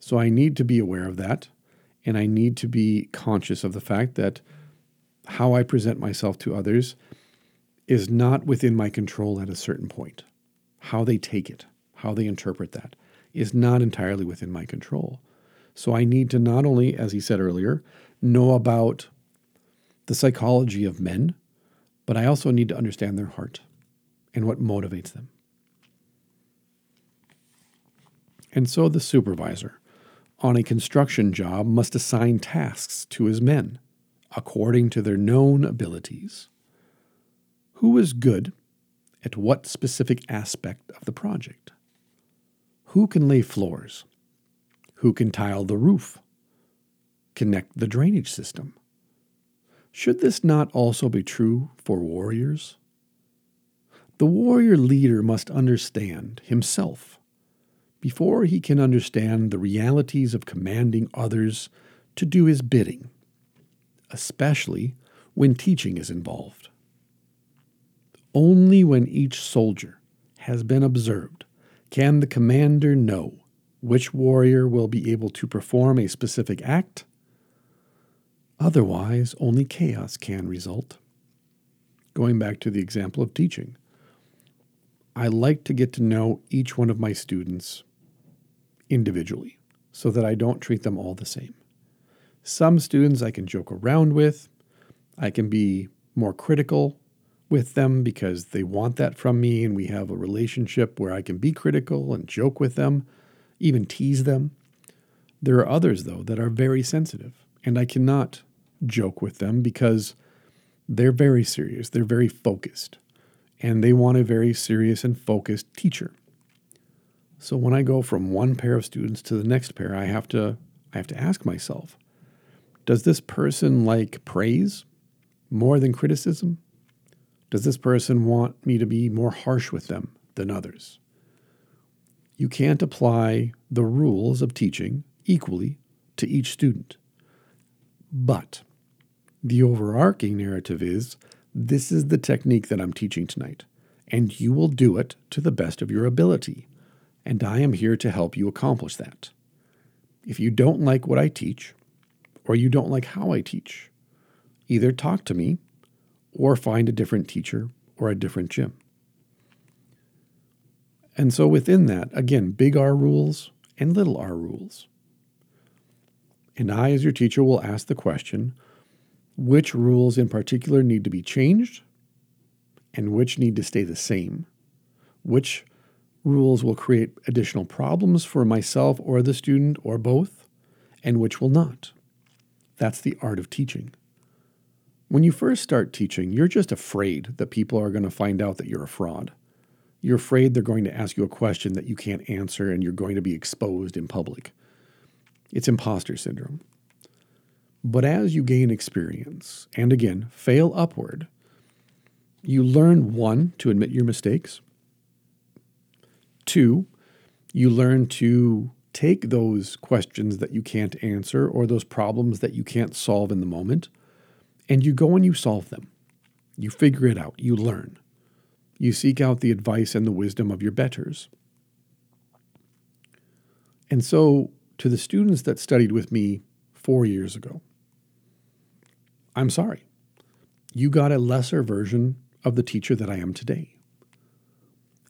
So I need to be aware of that. And I need to be conscious of the fact that how I present myself to others is not within my control at a certain point. How they take it, how they interpret that, is not entirely within my control. So I need to not only, as he said earlier, know about the psychology of men, but I also need to understand their heart and what motivates them. And so the supervisor on a construction job must assign tasks to his men according to their known abilities. Who is good at what specific aspect of the project? Who can lay floors? Who can tile the roof? Connect the drainage system? Should this not also be true for warriors? The warrior leader must understand himself before he can understand the realities of commanding others to do his bidding, especially when teaching is involved. Only when each soldier has been observed can the commander know which warrior will be able to perform a specific act. Otherwise, only chaos can result. Going back to the example of teaching, I like to get to know each one of my students individually so that I don't treat them all the same. Some students I can joke around with, I can be more critical with them because they want that from me, and we have a relationship where I can be critical and joke with them, even tease them. There are others, though, that are very sensitive, and I cannot joke with them because they're very serious, they're very focused, and they want a very serious and focused teacher. So when I go from one pair of students to the next pair, I have to I have to ask myself, does this person like praise more than criticism? Does this person want me to be more harsh with them than others? You can't apply the rules of teaching equally to each student. But the overarching narrative is this is the technique that I'm teaching tonight, and you will do it to the best of your ability and I am here to help you accomplish that. If you don't like what I teach, or you don't like how I teach, either talk to me or find a different teacher or a different gym. And so within that, again, big R rules and little r rules. And I, as your teacher, will ask the question which rules in particular need to be changed and which need to stay the same? Which rules will create additional problems for myself or the student or both, and which will not. That's the art of teaching. When you first start teaching, you're just afraid that people are going to find out that you're a fraud. You're afraid they're going to ask you a question that you can't answer and you're going to be exposed in public. It's imposter syndrome. But as you gain experience, and again, fail upward, you learn one, to admit your mistakes, Two, you learn to take those questions that you can't answer or those problems that you can't solve in the moment, and you go and you solve them. You figure it out, you learn. You seek out the advice and the wisdom of your betters. And so, to the students that studied with me four years ago, I'm sorry. You got a lesser version of the teacher that I am today.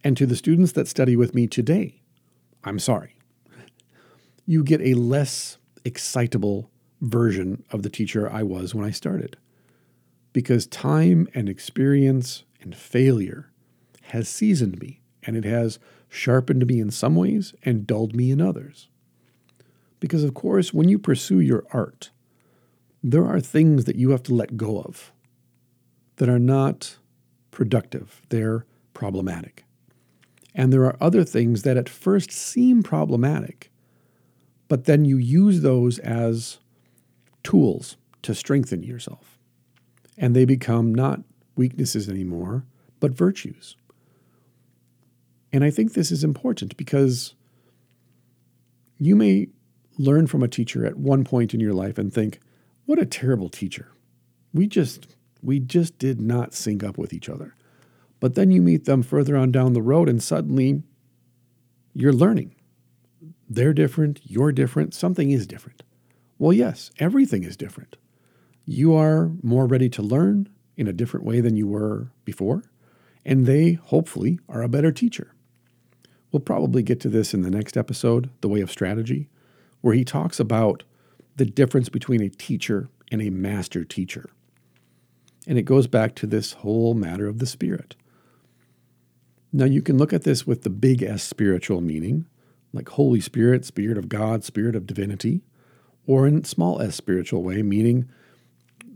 And to the students that study with me today, I'm sorry. You get a less excitable version of the teacher I was when I started. Because time and experience and failure has seasoned me and it has sharpened me in some ways and dulled me in others. Because, of course, when you pursue your art, there are things that you have to let go of that are not productive, they're problematic. And there are other things that at first seem problematic, but then you use those as tools to strengthen yourself. And they become not weaknesses anymore, but virtues. And I think this is important because you may learn from a teacher at one point in your life and think, what a terrible teacher. We just we just did not sync up with each other. But then you meet them further on down the road and suddenly you're learning. They're different, you're different, something is different. Well, yes, everything is different. You are more ready to learn in a different way than you were before, and they hopefully are a better teacher. We'll probably get to this in the next episode, The Way of Strategy, where he talks about the difference between a teacher and a master teacher. And it goes back to this whole matter of the Spirit. Now, you can look at this with the big S spiritual meaning, like Holy Spirit, Spirit of God, Spirit of divinity, or in small s spiritual way, meaning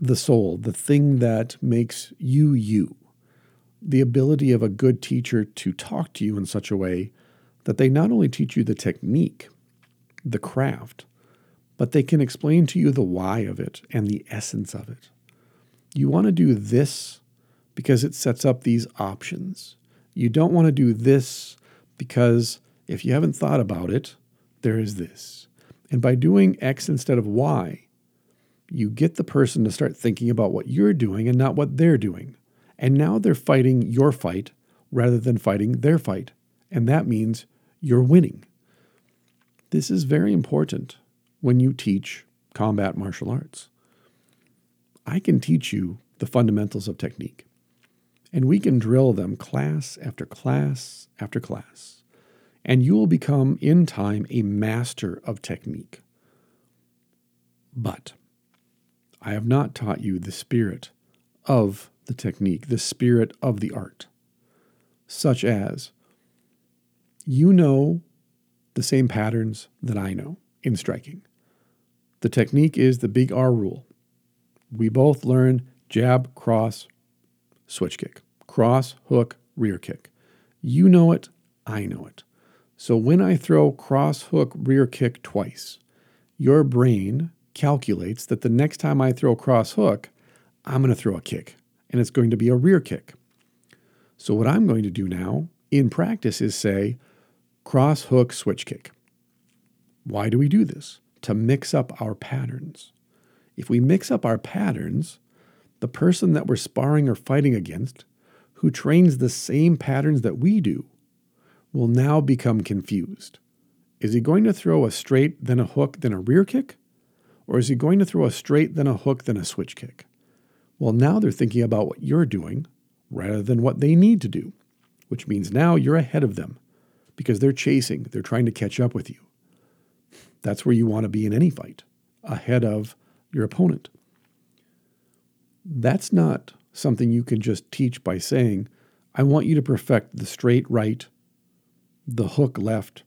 the soul, the thing that makes you you. The ability of a good teacher to talk to you in such a way that they not only teach you the technique, the craft, but they can explain to you the why of it and the essence of it. You want to do this because it sets up these options. You don't want to do this because if you haven't thought about it, there is this. And by doing X instead of Y, you get the person to start thinking about what you're doing and not what they're doing. And now they're fighting your fight rather than fighting their fight. And that means you're winning. This is very important when you teach combat martial arts. I can teach you the fundamentals of technique, and we can drill them class after class after class, and you will become in time a master of technique. But I have not taught you the spirit of the technique, the spirit of the art, such as you know the same patterns that I know in striking. The technique is the big R rule. We both learn jab, cross, switch kick, cross, hook, rear kick. You know it, I know it. So when I throw cross, hook, rear kick twice, your brain calculates that the next time I throw cross hook, I'm going to throw a kick, and it's going to be a rear kick. So what I'm going to do now in practice is say, Cross hook switch kick. Why do we do this? To mix up our patterns. If we mix up our patterns, the person that we're sparring or fighting against, who trains the same patterns that we do, will now become confused. Is he going to throw a straight, then a hook, then a rear kick? Or is he going to throw a straight, then a hook, then a switch kick? Well, now they're thinking about what you're doing rather than what they need to do, which means now you're ahead of them because they're chasing, they're trying to catch up with you. That's where you want to be in any fight, ahead of your opponent. That's not something you can just teach by saying, I want you to perfect the straight right, the hook left,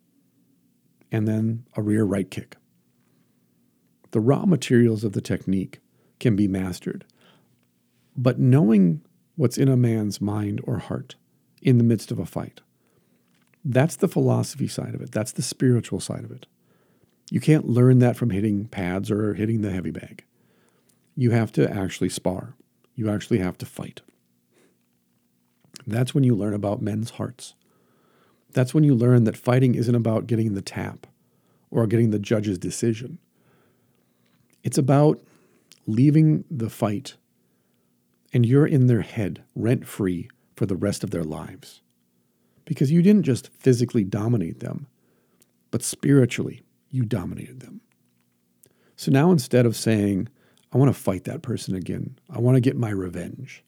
and then a rear right kick. The raw materials of the technique can be mastered, but knowing what's in a man's mind or heart in the midst of a fight, that's the philosophy side of it. That's the spiritual side of it. You can't learn that from hitting pads or hitting the heavy bag. You have to actually spar. You actually have to fight. That's when you learn about men's hearts. That's when you learn that fighting isn't about getting the tap or getting the judge's decision. It's about leaving the fight and you're in their head rent free for the rest of their lives because you didn't just physically dominate them, but spiritually, you dominated them. So now instead of saying, I want to fight that person again, I want to get my revenge,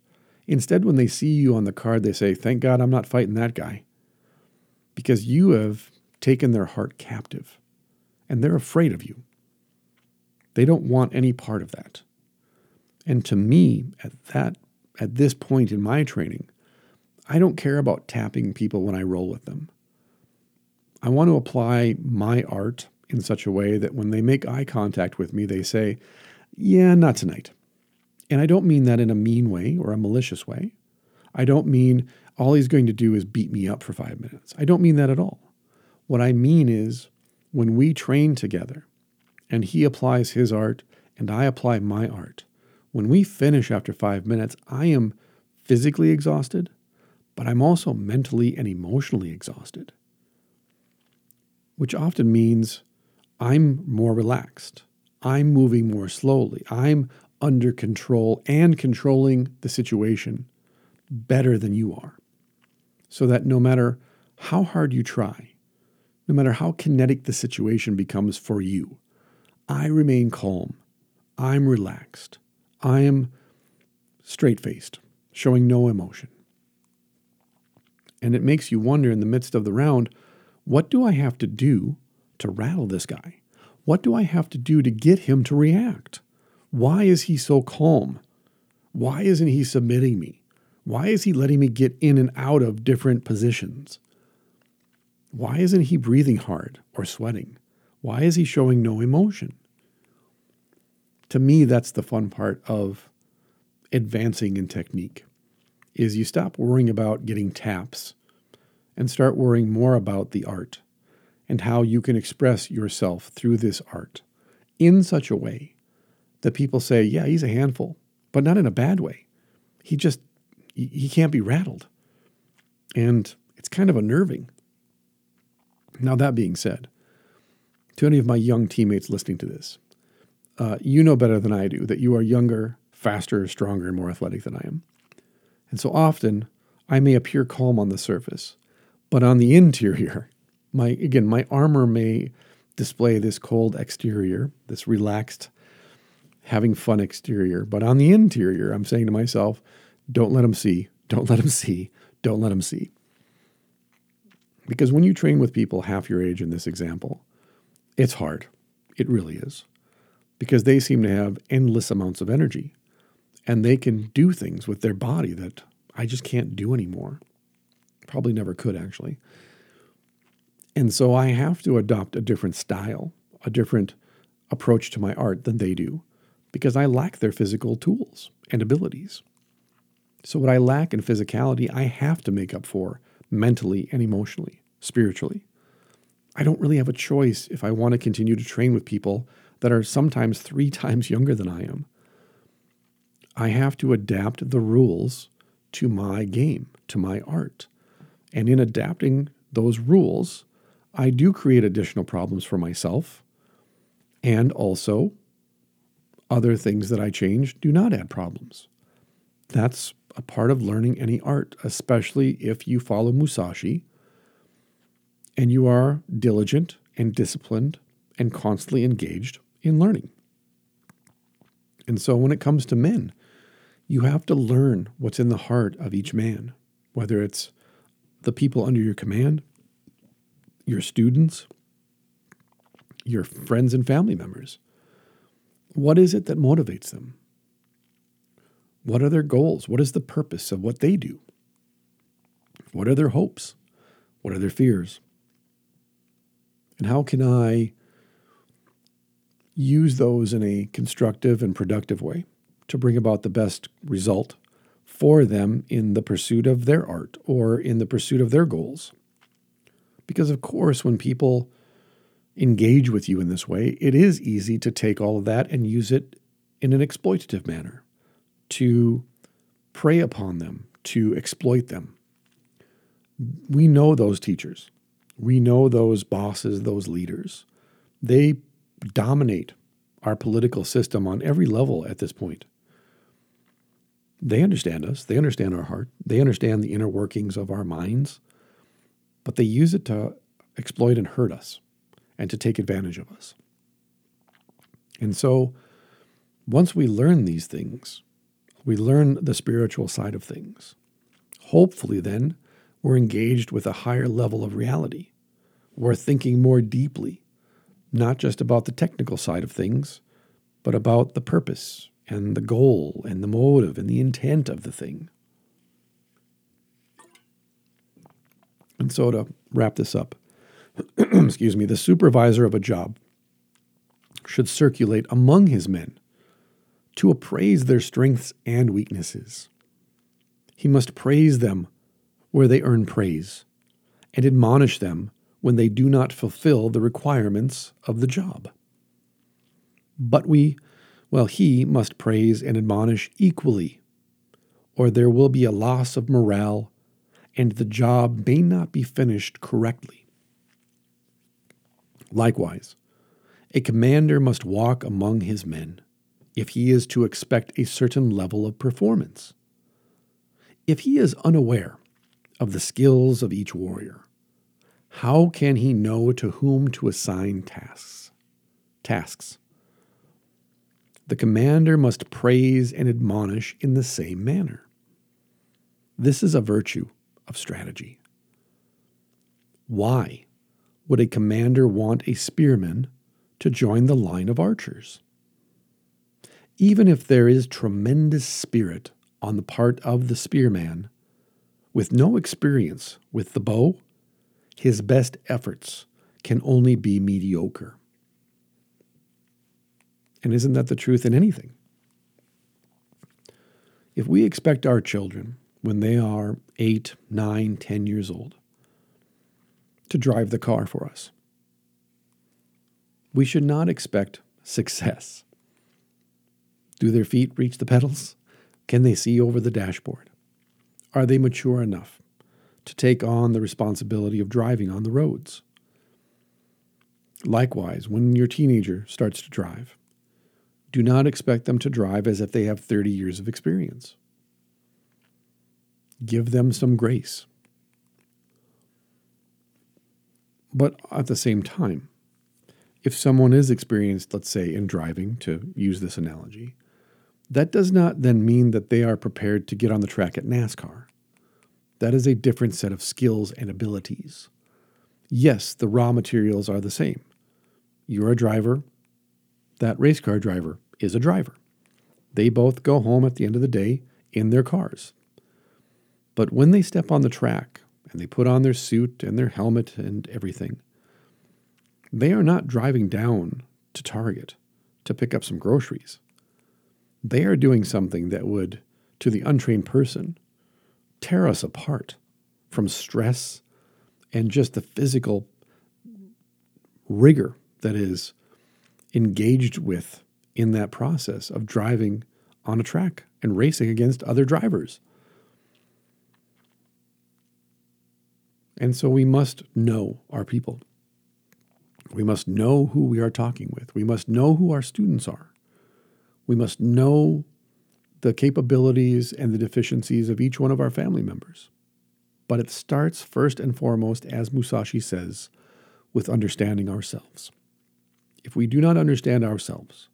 instead, when they see you on the card, they say, Thank God I'm not fighting that guy. Because you have taken their heart captive and they're afraid of you. They don't want any part of that. And to me, at that at this point in my training, I don't care about tapping people when I roll with them. I want to apply my art in such a way that when they make eye contact with me, they say, Yeah, not tonight. And I don't mean that in a mean way or a malicious way. I don't mean all he's going to do is beat me up for five minutes. I don't mean that at all. What I mean is when we train together and he applies his art and I apply my art, when we finish after five minutes, I am physically exhausted but I'm also mentally and emotionally exhausted, which often means I'm more relaxed. I'm moving more slowly. I'm under control and controlling the situation better than you are. So that no matter how hard you try, no matter how kinetic the situation becomes for you, I remain calm. I'm relaxed. I am straight faced, showing no emotion. And it makes you wonder in the midst of the round what do I have to do to rattle this guy? What do I have to do to get him to react? Why is he so calm? Why isn't he submitting me? Why is he letting me get in and out of different positions? Why isn't he breathing hard or sweating? Why is he showing no emotion? To me, that's the fun part of advancing in technique is you stop worrying about getting taps and start worrying more about the art and how you can express yourself through this art in such a way that people say, yeah, he's a handful, but not in a bad way. He just, he can't be rattled. And it's kind of unnerving. Now, that being said, to any of my young teammates listening to this, uh, you know better than I do that you are younger, faster, stronger, and more athletic than I am. And so often, I may appear calm on the surface, but on the interior, my again, my armor may display this cold exterior, this relaxed, having fun exterior, but on the interior, I'm saying to myself, don't let them see, don't let them see, don't let them see. Because when you train with people half your age in this example, it's hard. It really is. Because they seem to have endless amounts of energy and they can do things with their body that I just can't do anymore. Probably never could, actually. And so I have to adopt a different style, a different approach to my art than they do, because I lack their physical tools and abilities. So, what I lack in physicality, I have to make up for mentally and emotionally, spiritually. I don't really have a choice if I want to continue to train with people that are sometimes three times younger than I am. I have to adapt the rules to my game, to my art. And in adapting those rules, I do create additional problems for myself. And also, other things that I change do not add problems. That's a part of learning any art, especially if you follow Musashi and you are diligent and disciplined and constantly engaged in learning. And so when it comes to men, you have to learn what's in the heart of each man, whether it's the people under your command, your students, your friends and family members. What is it that motivates them? What are their goals? What is the purpose of what they do? What are their hopes? What are their fears? And how can I use those in a constructive and productive way? to bring about the best result for them in the pursuit of their art or in the pursuit of their goals. Because, of course, when people engage with you in this way, it is easy to take all of that and use it in an exploitative manner, to prey upon them, to exploit them. We know those teachers. We know those bosses, those leaders. They dominate our political system on every level at this point. They understand us, they understand our heart, they understand the inner workings of our minds, but they use it to exploit and hurt us and to take advantage of us. And so, once we learn these things, we learn the spiritual side of things. Hopefully, then, we're engaged with a higher level of reality. We're thinking more deeply, not just about the technical side of things, but about the purpose and the goal and the motive and the intent of the thing. And so, to wrap this up, excuse me, the supervisor of a job should circulate among his men to appraise their strengths and weaknesses. He must praise them where they earn praise and admonish them when they do not fulfill the requirements of the job. But we well, he must praise and admonish equally, or there will be a loss of morale and the job may not be finished correctly. Likewise, A commander must walk among his men if he is to expect a certain level of performance. If he is unaware of the skills of each warrior, how can he know to whom to assign tasks? Tasks. The commander must praise and admonish in the same manner. This is a virtue of strategy. Why would a commander want a spearman to join the line of archers? Even if there is tremendous spirit on the part of the spearman, with no experience with the bow, his best efforts can only be mediocre. And isn't that the truth in anything? If we expect our children, when they are eight, nine, ten years old, to drive the car for us, we should not expect success. Do their feet reach the pedals? Can they see over the dashboard? Are they mature enough to take on the responsibility of driving on the roads? Likewise, when your teenager starts to drive, do not expect them to drive as if they have 30 years of experience. Give them some grace. But at the same time, if someone is experienced, let's say, in driving, to use this analogy, that does not then mean that they are prepared to get on the track at NASCAR. That is a different set of skills and abilities. Yes, the raw materials are the same. You're a driver, that race car driver is a driver. They both go home at the end of the day in their cars. But when they step on the track and they put on their suit and their helmet and everything, they are not driving down to Target to pick up some groceries. They are doing something that would, to the untrained person, tear us apart from stress and just the physical rigor that is engaged with in that process of driving on a track and racing against other drivers. And so we must know our people. We must know who we are talking with. We must know who our students are. We must know the capabilities and the deficiencies of each one of our family members. But it starts first and foremost, as Musashi says, with understanding ourselves. If we do not understand ourselves,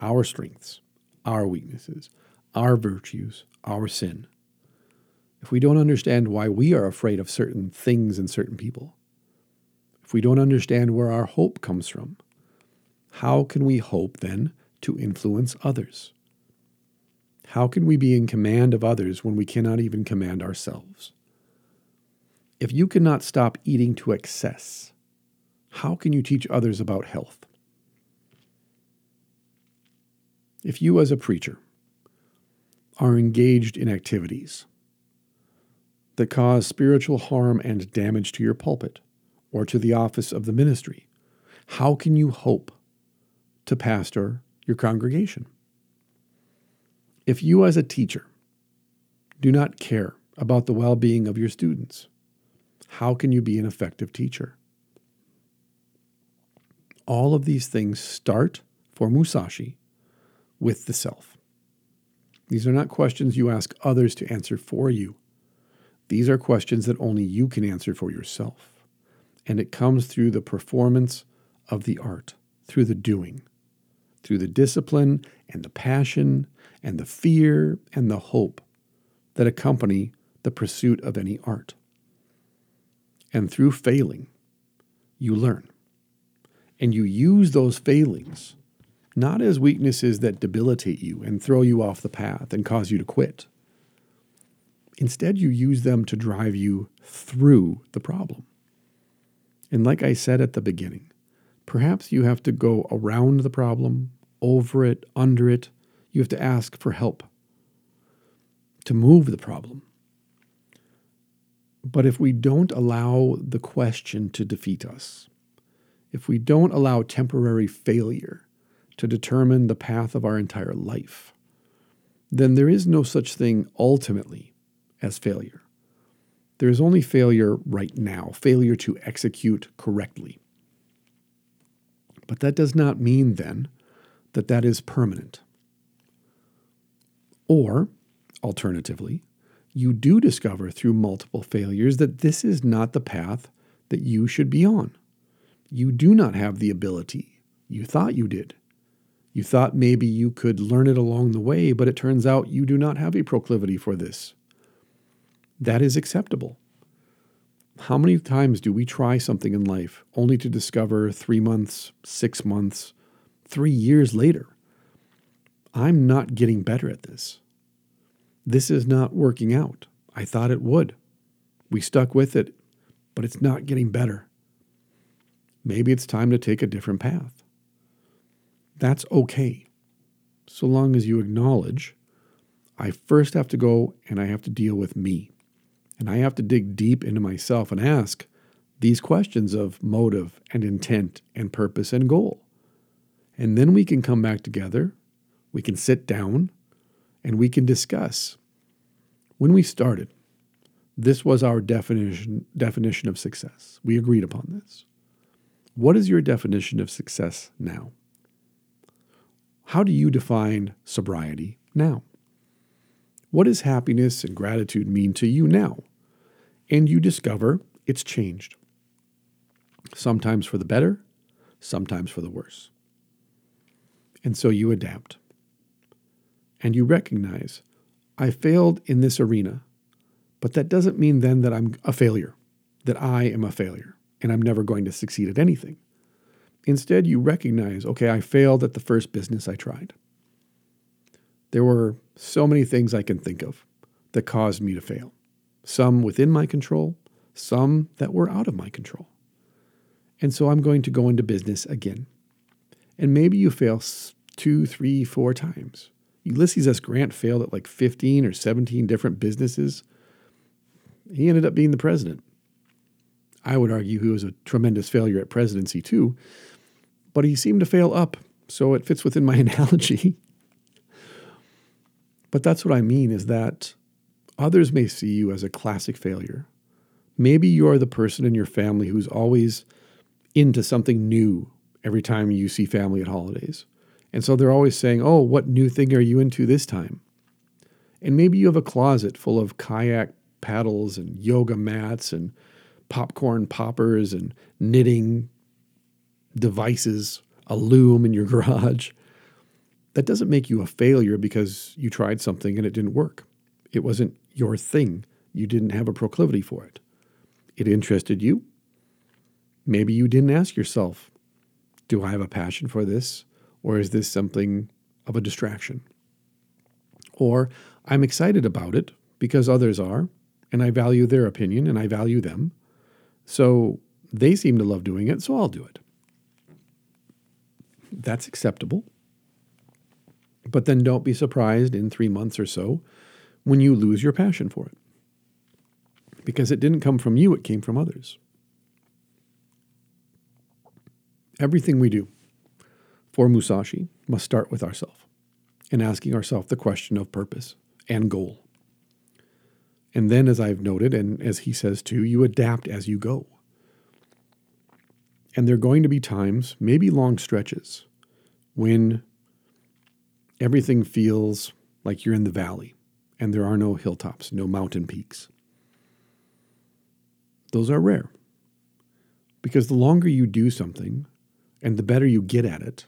our strengths, our weaknesses, our virtues, our sin, if we don't understand why we are afraid of certain things and certain people, if we don't understand where our hope comes from, how can we hope then to influence others? How can we be in command of others when we cannot even command ourselves? If you cannot stop eating to excess, how can you teach others about health? If you, as a preacher, are engaged in activities that cause spiritual harm and damage to your pulpit or to the office of the ministry, how can you hope to pastor your congregation? If you, as a teacher, do not care about the well being of your students, how can you be an effective teacher? All of these things start for Musashi with the self. These are not questions you ask others to answer for you. These are questions that only you can answer for yourself. And it comes through the performance of the art, through the doing, through the discipline and the passion and the fear and the hope that accompany the pursuit of any art. And through failing, you learn. And you use those failings not as weaknesses that debilitate you and throw you off the path and cause you to quit. Instead, you use them to drive you through the problem. And like I said at the beginning, perhaps you have to go around the problem, over it, under it. You have to ask for help to move the problem. But if we don't allow the question to defeat us, if we don't allow temporary failure to determine the path of our entire life, then there is no such thing ultimately as failure. There is only failure right now, failure to execute correctly. But that does not mean then that that is permanent. Or, alternatively, you do discover through multiple failures that this is not the path that you should be on. You do not have the ability. You thought you did. You thought maybe you could learn it along the way, but it turns out you do not have a proclivity for this. That is acceptable. How many times do we try something in life only to discover three months, six months, three years later, I'm not getting better at this? This is not working out. I thought it would. We stuck with it, but it's not getting better. Maybe it's time to take a different path. That's okay, so long as you acknowledge I first have to go and I have to deal with me. And I have to dig deep into myself and ask these questions of motive and intent and purpose and goal. And then we can come back together, we can sit down, and we can discuss. When we started, this was our definition, definition of success. We agreed upon this. What is your definition of success now? How do you define sobriety now? What does happiness and gratitude mean to you now? And you discover it's changed. Sometimes for the better, sometimes for the worse. And so you adapt. And you recognize, I failed in this arena, but that doesn't mean then that I'm a failure, that I am a failure, and I'm never going to succeed at anything. Instead, you recognize, okay, I failed at the first business I tried. There were so many things I can think of that caused me to fail, some within my control, some that were out of my control. And so I'm going to go into business again. And maybe you fail two, three, four times. Ulysses S. Grant failed at like 15 or 17 different businesses. He ended up being the president. I would argue he was a tremendous failure at presidency too, but he seemed to fail up, so it fits within my analogy. But that's what I mean is that others may see you as a classic failure. Maybe you're the person in your family who's always into something new every time you see family at holidays. And so they're always saying, Oh, what new thing are you into this time? And maybe you have a closet full of kayak paddles and yoga mats and popcorn poppers and knitting devices, a loom in your garage that doesn't make you a failure because you tried something and it didn't work. It wasn't your thing. You didn't have a proclivity for it. It interested you. Maybe you didn't ask yourself, do I have a passion for this? Or is this something of a distraction? Or I'm excited about it because others are, and I value their opinion and I value them. So they seem to love doing it, so I'll do it. That's acceptable. But then don't be surprised in three months or so when you lose your passion for it. Because it didn't come from you, it came from others. Everything we do for Musashi must start with ourselves and asking ourselves the question of purpose and goal. And then, as I've noted, and as he says too, you adapt as you go. And there are going to be times, maybe long stretches, when everything feels like you're in the valley and there are no hilltops, no mountain peaks. Those are rare because the longer you do something and the better you get at it,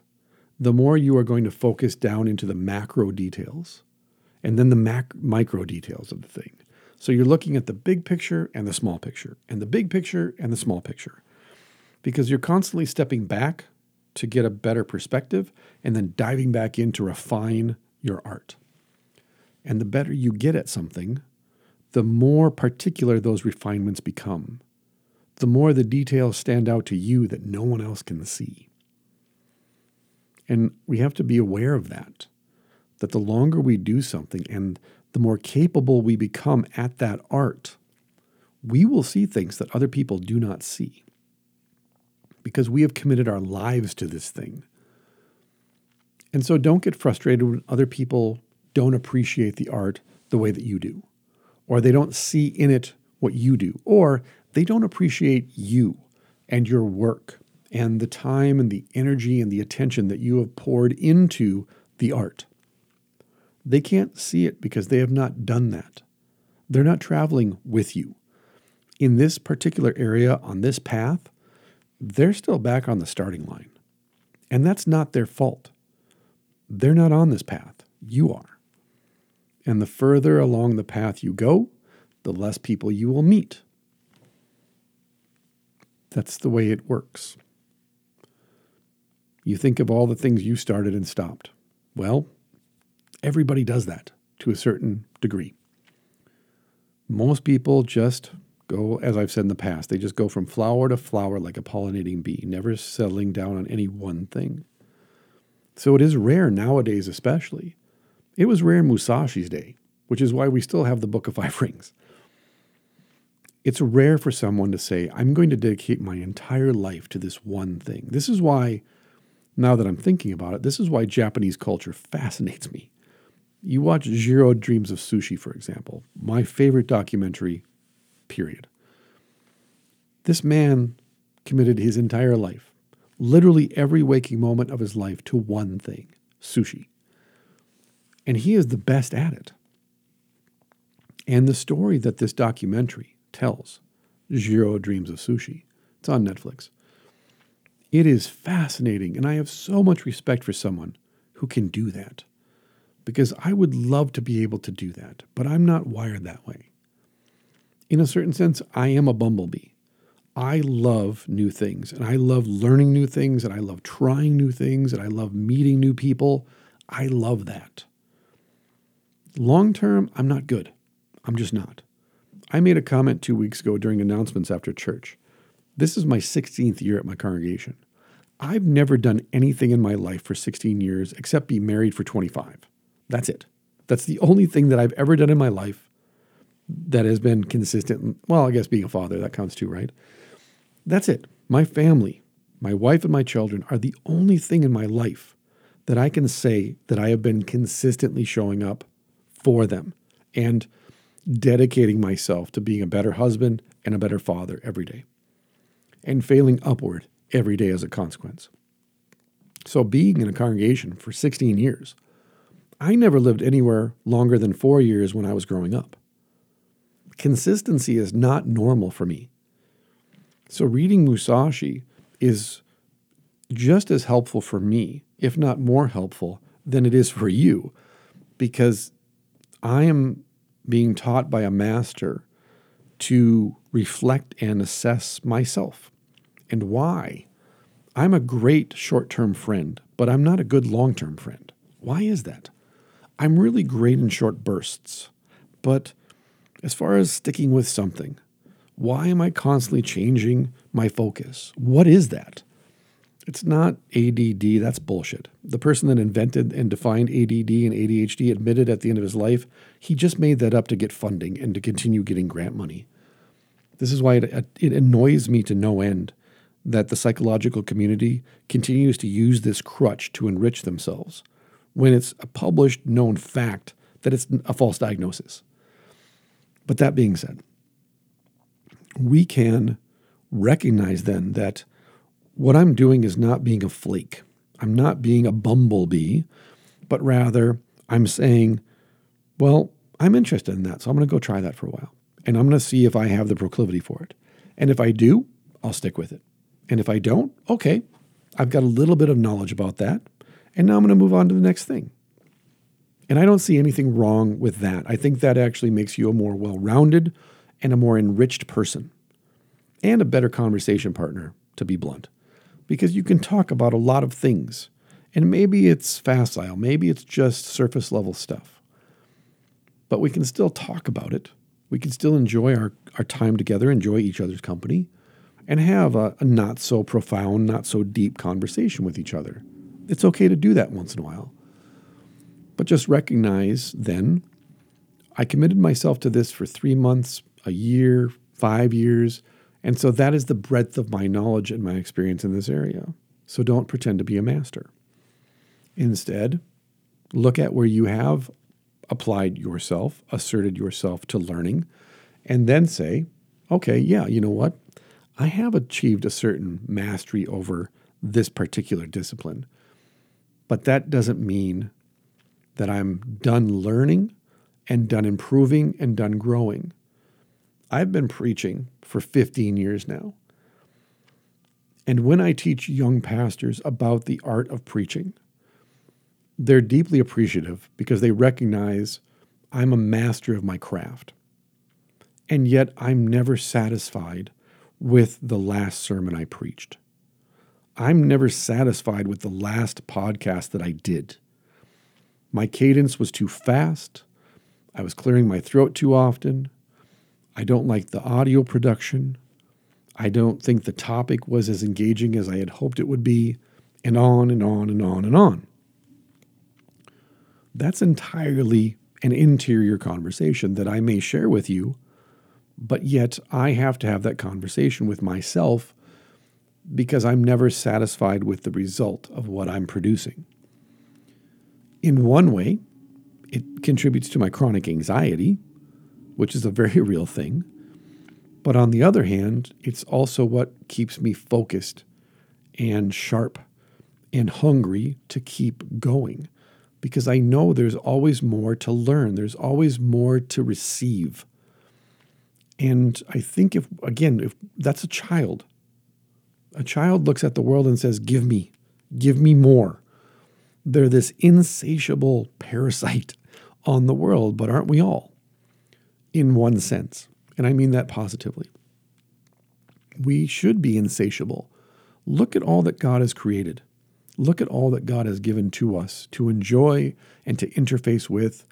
the more you are going to focus down into the macro details and then the mac- micro details of the thing. So you're looking at the big picture and the small picture, and the big picture and the small picture, because you're constantly stepping back to get a better perspective and then diving back in to refine your art. And the better you get at something, the more particular those refinements become, the more the details stand out to you that no one else can see. And we have to be aware of that, that the longer we do something and the more capable we become at that art, we will see things that other people do not see because we have committed our lives to this thing. And so don't get frustrated when other people don't appreciate the art the way that you do, or they don't see in it what you do, or they don't appreciate you and your work and the time and the energy and the attention that you have poured into the art. They can't see it because they have not done that. They're not traveling with you. In this particular area on this path, they're still back on the starting line. And that's not their fault. They're not on this path. You are. And the further along the path you go, the less people you will meet. That's the way it works. You think of all the things you started and stopped. Well, everybody does that to a certain degree. Most people just go, as I've said in the past, they just go from flower to flower like a pollinating bee, never settling down on any one thing. So it is rare nowadays, especially. It was rare in Musashi's day, which is why we still have the Book of Five Rings. It's rare for someone to say, I'm going to dedicate my entire life to this one thing. This is why, now that I'm thinking about it, this is why Japanese culture fascinates me. You watch Jiro Dreams of Sushi, for example, my favorite documentary, period. This man committed his entire life, literally every waking moment of his life, to one thing sushi. And he is the best at it. And the story that this documentary tells, Jiro Dreams of Sushi, it's on Netflix. It is fascinating, and I have so much respect for someone who can do that because I would love to be able to do that, but I'm not wired that way. In a certain sense, I am a bumblebee. I love new things and I love learning new things and I love trying new things and I love meeting new people. I love that. Long term, I'm not good. I'm just not. I made a comment two weeks ago during announcements after church. This is my 16th year at my congregation. I've never done anything in my life for 16 years except be married for 25. That's it. That's the only thing that I've ever done in my life that has been consistent. Well, I guess being a father, that counts too, right? That's it. My family, my wife, and my children are the only thing in my life that I can say that I have been consistently showing up for them and dedicating myself to being a better husband and a better father every day and failing upward every day as a consequence. So, being in a congregation for 16 years, I never lived anywhere longer than four years when I was growing up. Consistency is not normal for me. So, reading Musashi is just as helpful for me, if not more helpful, than it is for you, because I am being taught by a master to reflect and assess myself and why. I'm a great short term friend, but I'm not a good long term friend. Why is that? I'm really great in short bursts. But as far as sticking with something, why am I constantly changing my focus? What is that? It's not ADD, that's bullshit. The person that invented and defined ADD and ADHD admitted at the end of his life he just made that up to get funding and to continue getting grant money. This is why it, it annoys me to no end that the psychological community continues to use this crutch to enrich themselves when it's a published known fact that it's a false diagnosis. But that being said, we can recognize then that what I'm doing is not being a flake. I'm not being a bumblebee, but rather I'm saying, well, I'm interested in that, so I'm going to go try that for a while. And I'm going to see if I have the proclivity for it. And if I do, I'll stick with it. And if I don't, okay, I've got a little bit of knowledge about that. And now I'm going to move on to the next thing. And I don't see anything wrong with that. I think that actually makes you a more well rounded and a more enriched person and a better conversation partner, to be blunt, because you can talk about a lot of things. And maybe it's facile, maybe it's just surface level stuff. But we can still talk about it. We can still enjoy our, our time together, enjoy each other's company, and have a, a not so profound, not so deep conversation with each other it's okay to do that once in a while. But just recognize then, I committed myself to this for three months, a year, five years. And so that is the breadth of my knowledge and my experience in this area. So don't pretend to be a master. Instead, look at where you have applied yourself, asserted yourself to learning, and then say, okay, yeah, you know what? I have achieved a certain mastery over this particular discipline. But that doesn't mean that I'm done learning and done improving and done growing. I've been preaching for 15 years now. And when I teach young pastors about the art of preaching, they're deeply appreciative because they recognize I'm a master of my craft. And yet I'm never satisfied with the last sermon I preached. I'm never satisfied with the last podcast that I did. My cadence was too fast. I was clearing my throat too often. I don't like the audio production. I don't think the topic was as engaging as I had hoped it would be, and on and on and on and on. That's entirely an interior conversation that I may share with you, but yet I have to have that conversation with myself because I'm never satisfied with the result of what I'm producing. In one way, it contributes to my chronic anxiety, which is a very real thing. But on the other hand, it's also what keeps me focused and sharp and hungry to keep going because I know there's always more to learn, there's always more to receive. And I think if, again, if that's a child, a child looks at the world and says, Give me, give me more. They're this insatiable parasite on the world, but aren't we all? In one sense. And I mean that positively. We should be insatiable. Look at all that God has created. Look at all that God has given to us to enjoy and to interface with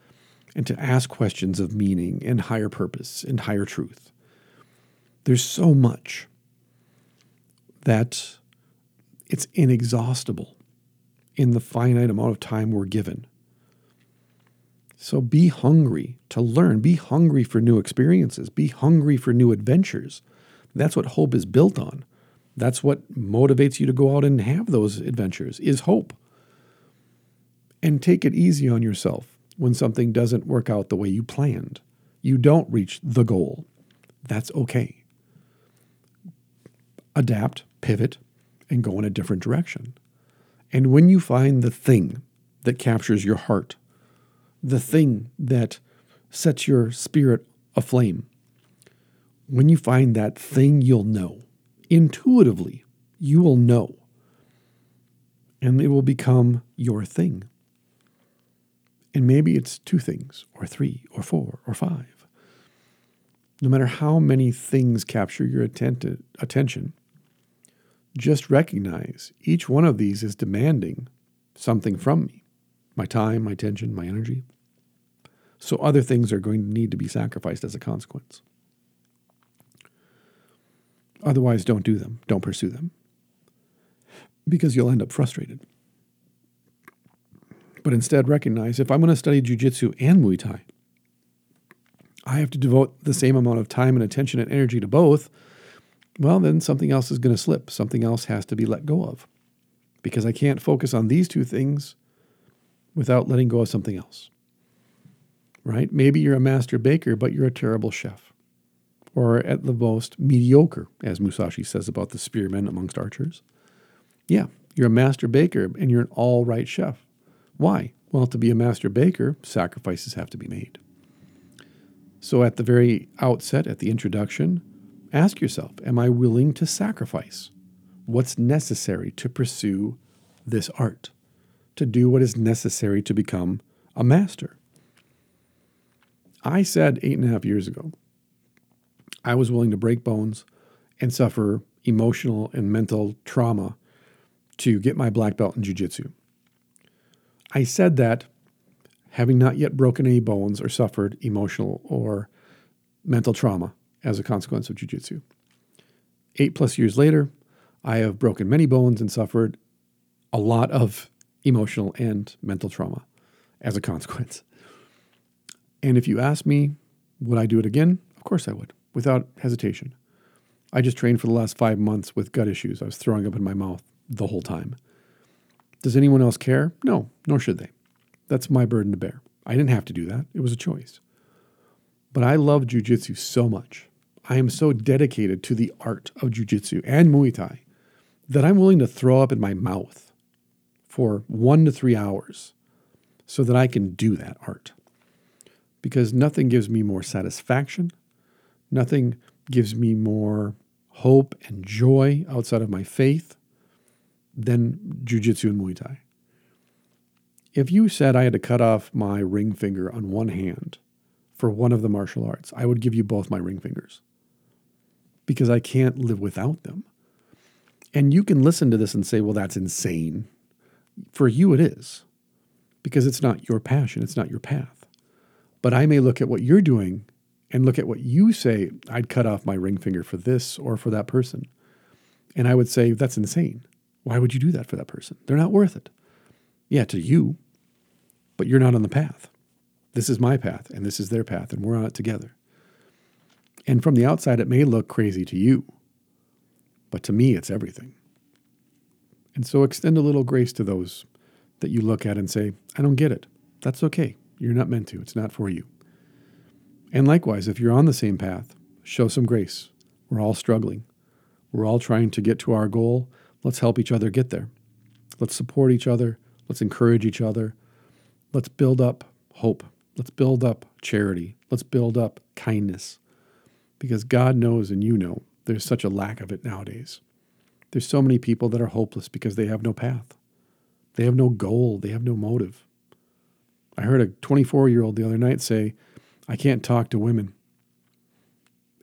and to ask questions of meaning and higher purpose and higher truth. There's so much that it's inexhaustible in the finite amount of time we're given. So be hungry to learn, be hungry for new experiences, be hungry for new adventures. That's what hope is built on. That's what motivates you to go out and have those adventures is hope. And take it easy on yourself when something doesn't work out the way you planned. You don't reach the goal. That's okay. Adapt, pivot, and go in a different direction. And when you find the thing that captures your heart, the thing that sets your spirit aflame, when you find that thing, you'll know intuitively, you will know. And it will become your thing. And maybe it's two things, or three, or four, or five. No matter how many things capture your atten- attention, just recognize each one of these is demanding something from me my time, my attention, my energy. So other things are going to need to be sacrificed as a consequence. Otherwise, don't do them, don't pursue them, because you'll end up frustrated. But instead, recognize if I'm going to study jujitsu and Muay Thai, I have to devote the same amount of time and attention and energy to both. Well, then something else is going to slip. Something else has to be let go of. Because I can't focus on these two things without letting go of something else. Right? Maybe you're a master baker, but you're a terrible chef or at the most mediocre, as Musashi says about the spearmen amongst archers. Yeah, you're a master baker and you're an all right chef. Why? Well, to be a master baker, sacrifices have to be made. So at the very outset, at the introduction, ask yourself Am I willing to sacrifice what's necessary to pursue this art, to do what is necessary to become a master? I said eight and a half years ago I was willing to break bones and suffer emotional and mental trauma to get my black belt in jiu-jitsu. I said that having not yet broken any bones or suffered emotional or mental trauma as a consequence of jiu-jitsu. 8 plus years later, I have broken many bones and suffered a lot of emotional and mental trauma as a consequence. And if you ask me, would I do it again? Of course I would without hesitation. I just trained for the last five months with gut issues. I was throwing up in my mouth the whole time. Does anyone else care? No, nor should they. That's my burden to bear. I didn't have to do that, it was a choice. But I love jujitsu so much. I am so dedicated to the art of jujitsu and Muay Thai that I'm willing to throw up in my mouth for one to three hours so that I can do that art. Because nothing gives me more satisfaction, nothing gives me more hope and joy outside of my faith than jujitsu and Muay Thai. If you said I had to cut off my ring finger on one hand for one of the martial arts, I would give you both my ring fingers because I can't live without them. And you can listen to this and say, well, that's insane. For you, it is because it's not your passion, it's not your path. But I may look at what you're doing and look at what you say, I'd cut off my ring finger for this or for that person. And I would say, that's insane. Why would you do that for that person? They're not worth it. Yeah, to you, but you're not on the path. This is my path, and this is their path, and we're on it together. And from the outside, it may look crazy to you, but to me, it's everything. And so extend a little grace to those that you look at and say, I don't get it. That's okay. You're not meant to, it's not for you. And likewise, if you're on the same path, show some grace. We're all struggling. We're all trying to get to our goal. Let's help each other get there. Let's support each other. Let's encourage each other. Let's build up hope. Let's build up charity. Let's build up kindness. Because God knows and you know there's such a lack of it nowadays. There's so many people that are hopeless because they have no path. They have no goal. They have no motive. I heard a 24 year old the other night say, I can't talk to women.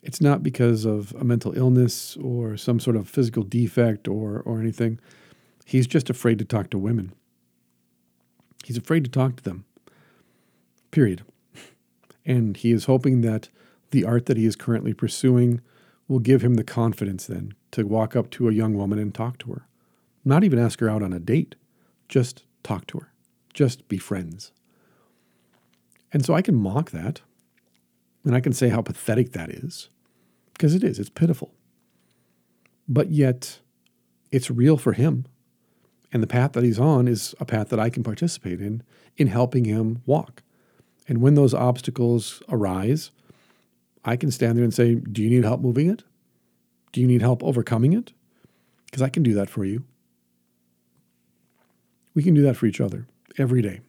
It's not because of a mental illness or some sort of physical defect or, or anything. He's just afraid to talk to women. He's afraid to talk to them, period. And he is hoping that the art that he is currently pursuing will give him the confidence then to walk up to a young woman and talk to her. Not even ask her out on a date, just talk to her, just be friends. And so I can mock that. And I can say how pathetic that is, because it is, it's pitiful. But yet, it's real for him. And the path that he's on is a path that I can participate in, in helping him walk. And when those obstacles arise, I can stand there and say, Do you need help moving it? Do you need help overcoming it? Because I can do that for you. We can do that for each other every day.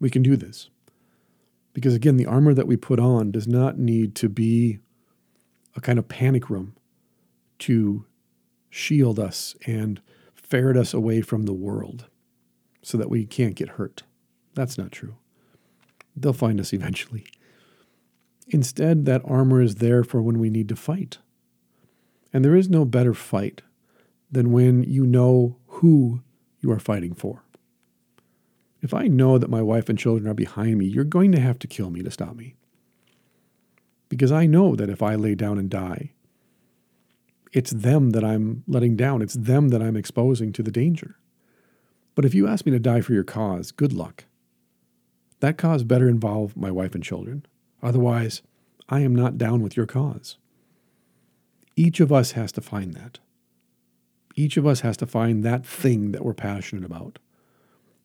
We can do this. Because again, the armor that we put on does not need to be a kind of panic room to shield us and ferret us away from the world so that we can't get hurt. That's not true. They'll find us eventually. Instead, that armor is there for when we need to fight. And there is no better fight than when you know who you are fighting for. If I know that my wife and children are behind me, you're going to have to kill me to stop me. Because I know that if I lay down and die, it's them that I'm letting down. It's them that I'm exposing to the danger. But if you ask me to die for your cause, good luck. That cause better involve my wife and children. Otherwise, I am not down with your cause. Each of us has to find that. Each of us has to find that thing that we're passionate about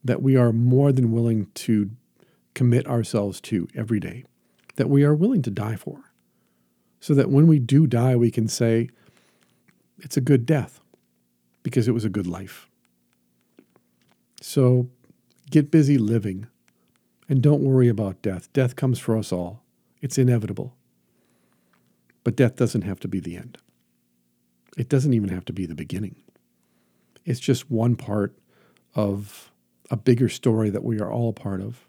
that we are more than willing to commit ourselves to every day, that we are willing to die for. So that when we do die, we can say, it's a good death because it was a good life. So get busy living and don't worry about death. Death comes for us all, it's inevitable. But death doesn't have to be the end, it doesn't even have to be the beginning. It's just one part of a bigger story that we are all a part of.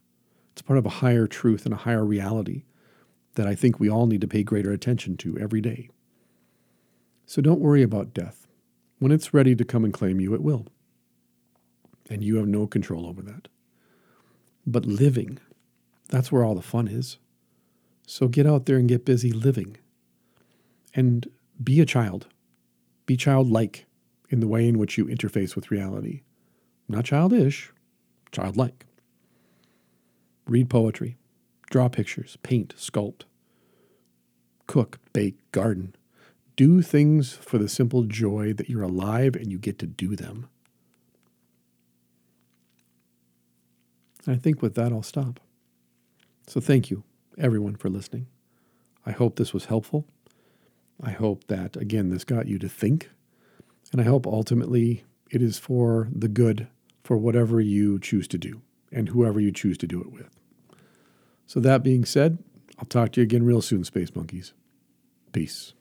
It's part of a higher truth and a higher reality that I think we all need to pay greater attention to every day. So don't worry about death. When it's ready to come and claim you, it will. And you have no control over that. But living, that's where all the fun is. So get out there and get busy living. And be a child. Be childlike in the way in which you interface with reality. Not childish, childlike. Read poetry, draw pictures, paint, sculpt, cook, bake, garden. Do things for the simple joy that you're alive and you get to do them. I think with that, I'll stop. So thank you, everyone, for listening. I hope this was helpful. I hope that, again, this got you to think. And I hope ultimately it is for the good for whatever you choose to do and whoever you choose to do it with. So, that being said, I'll talk to you again real soon, Space Monkeys. Peace.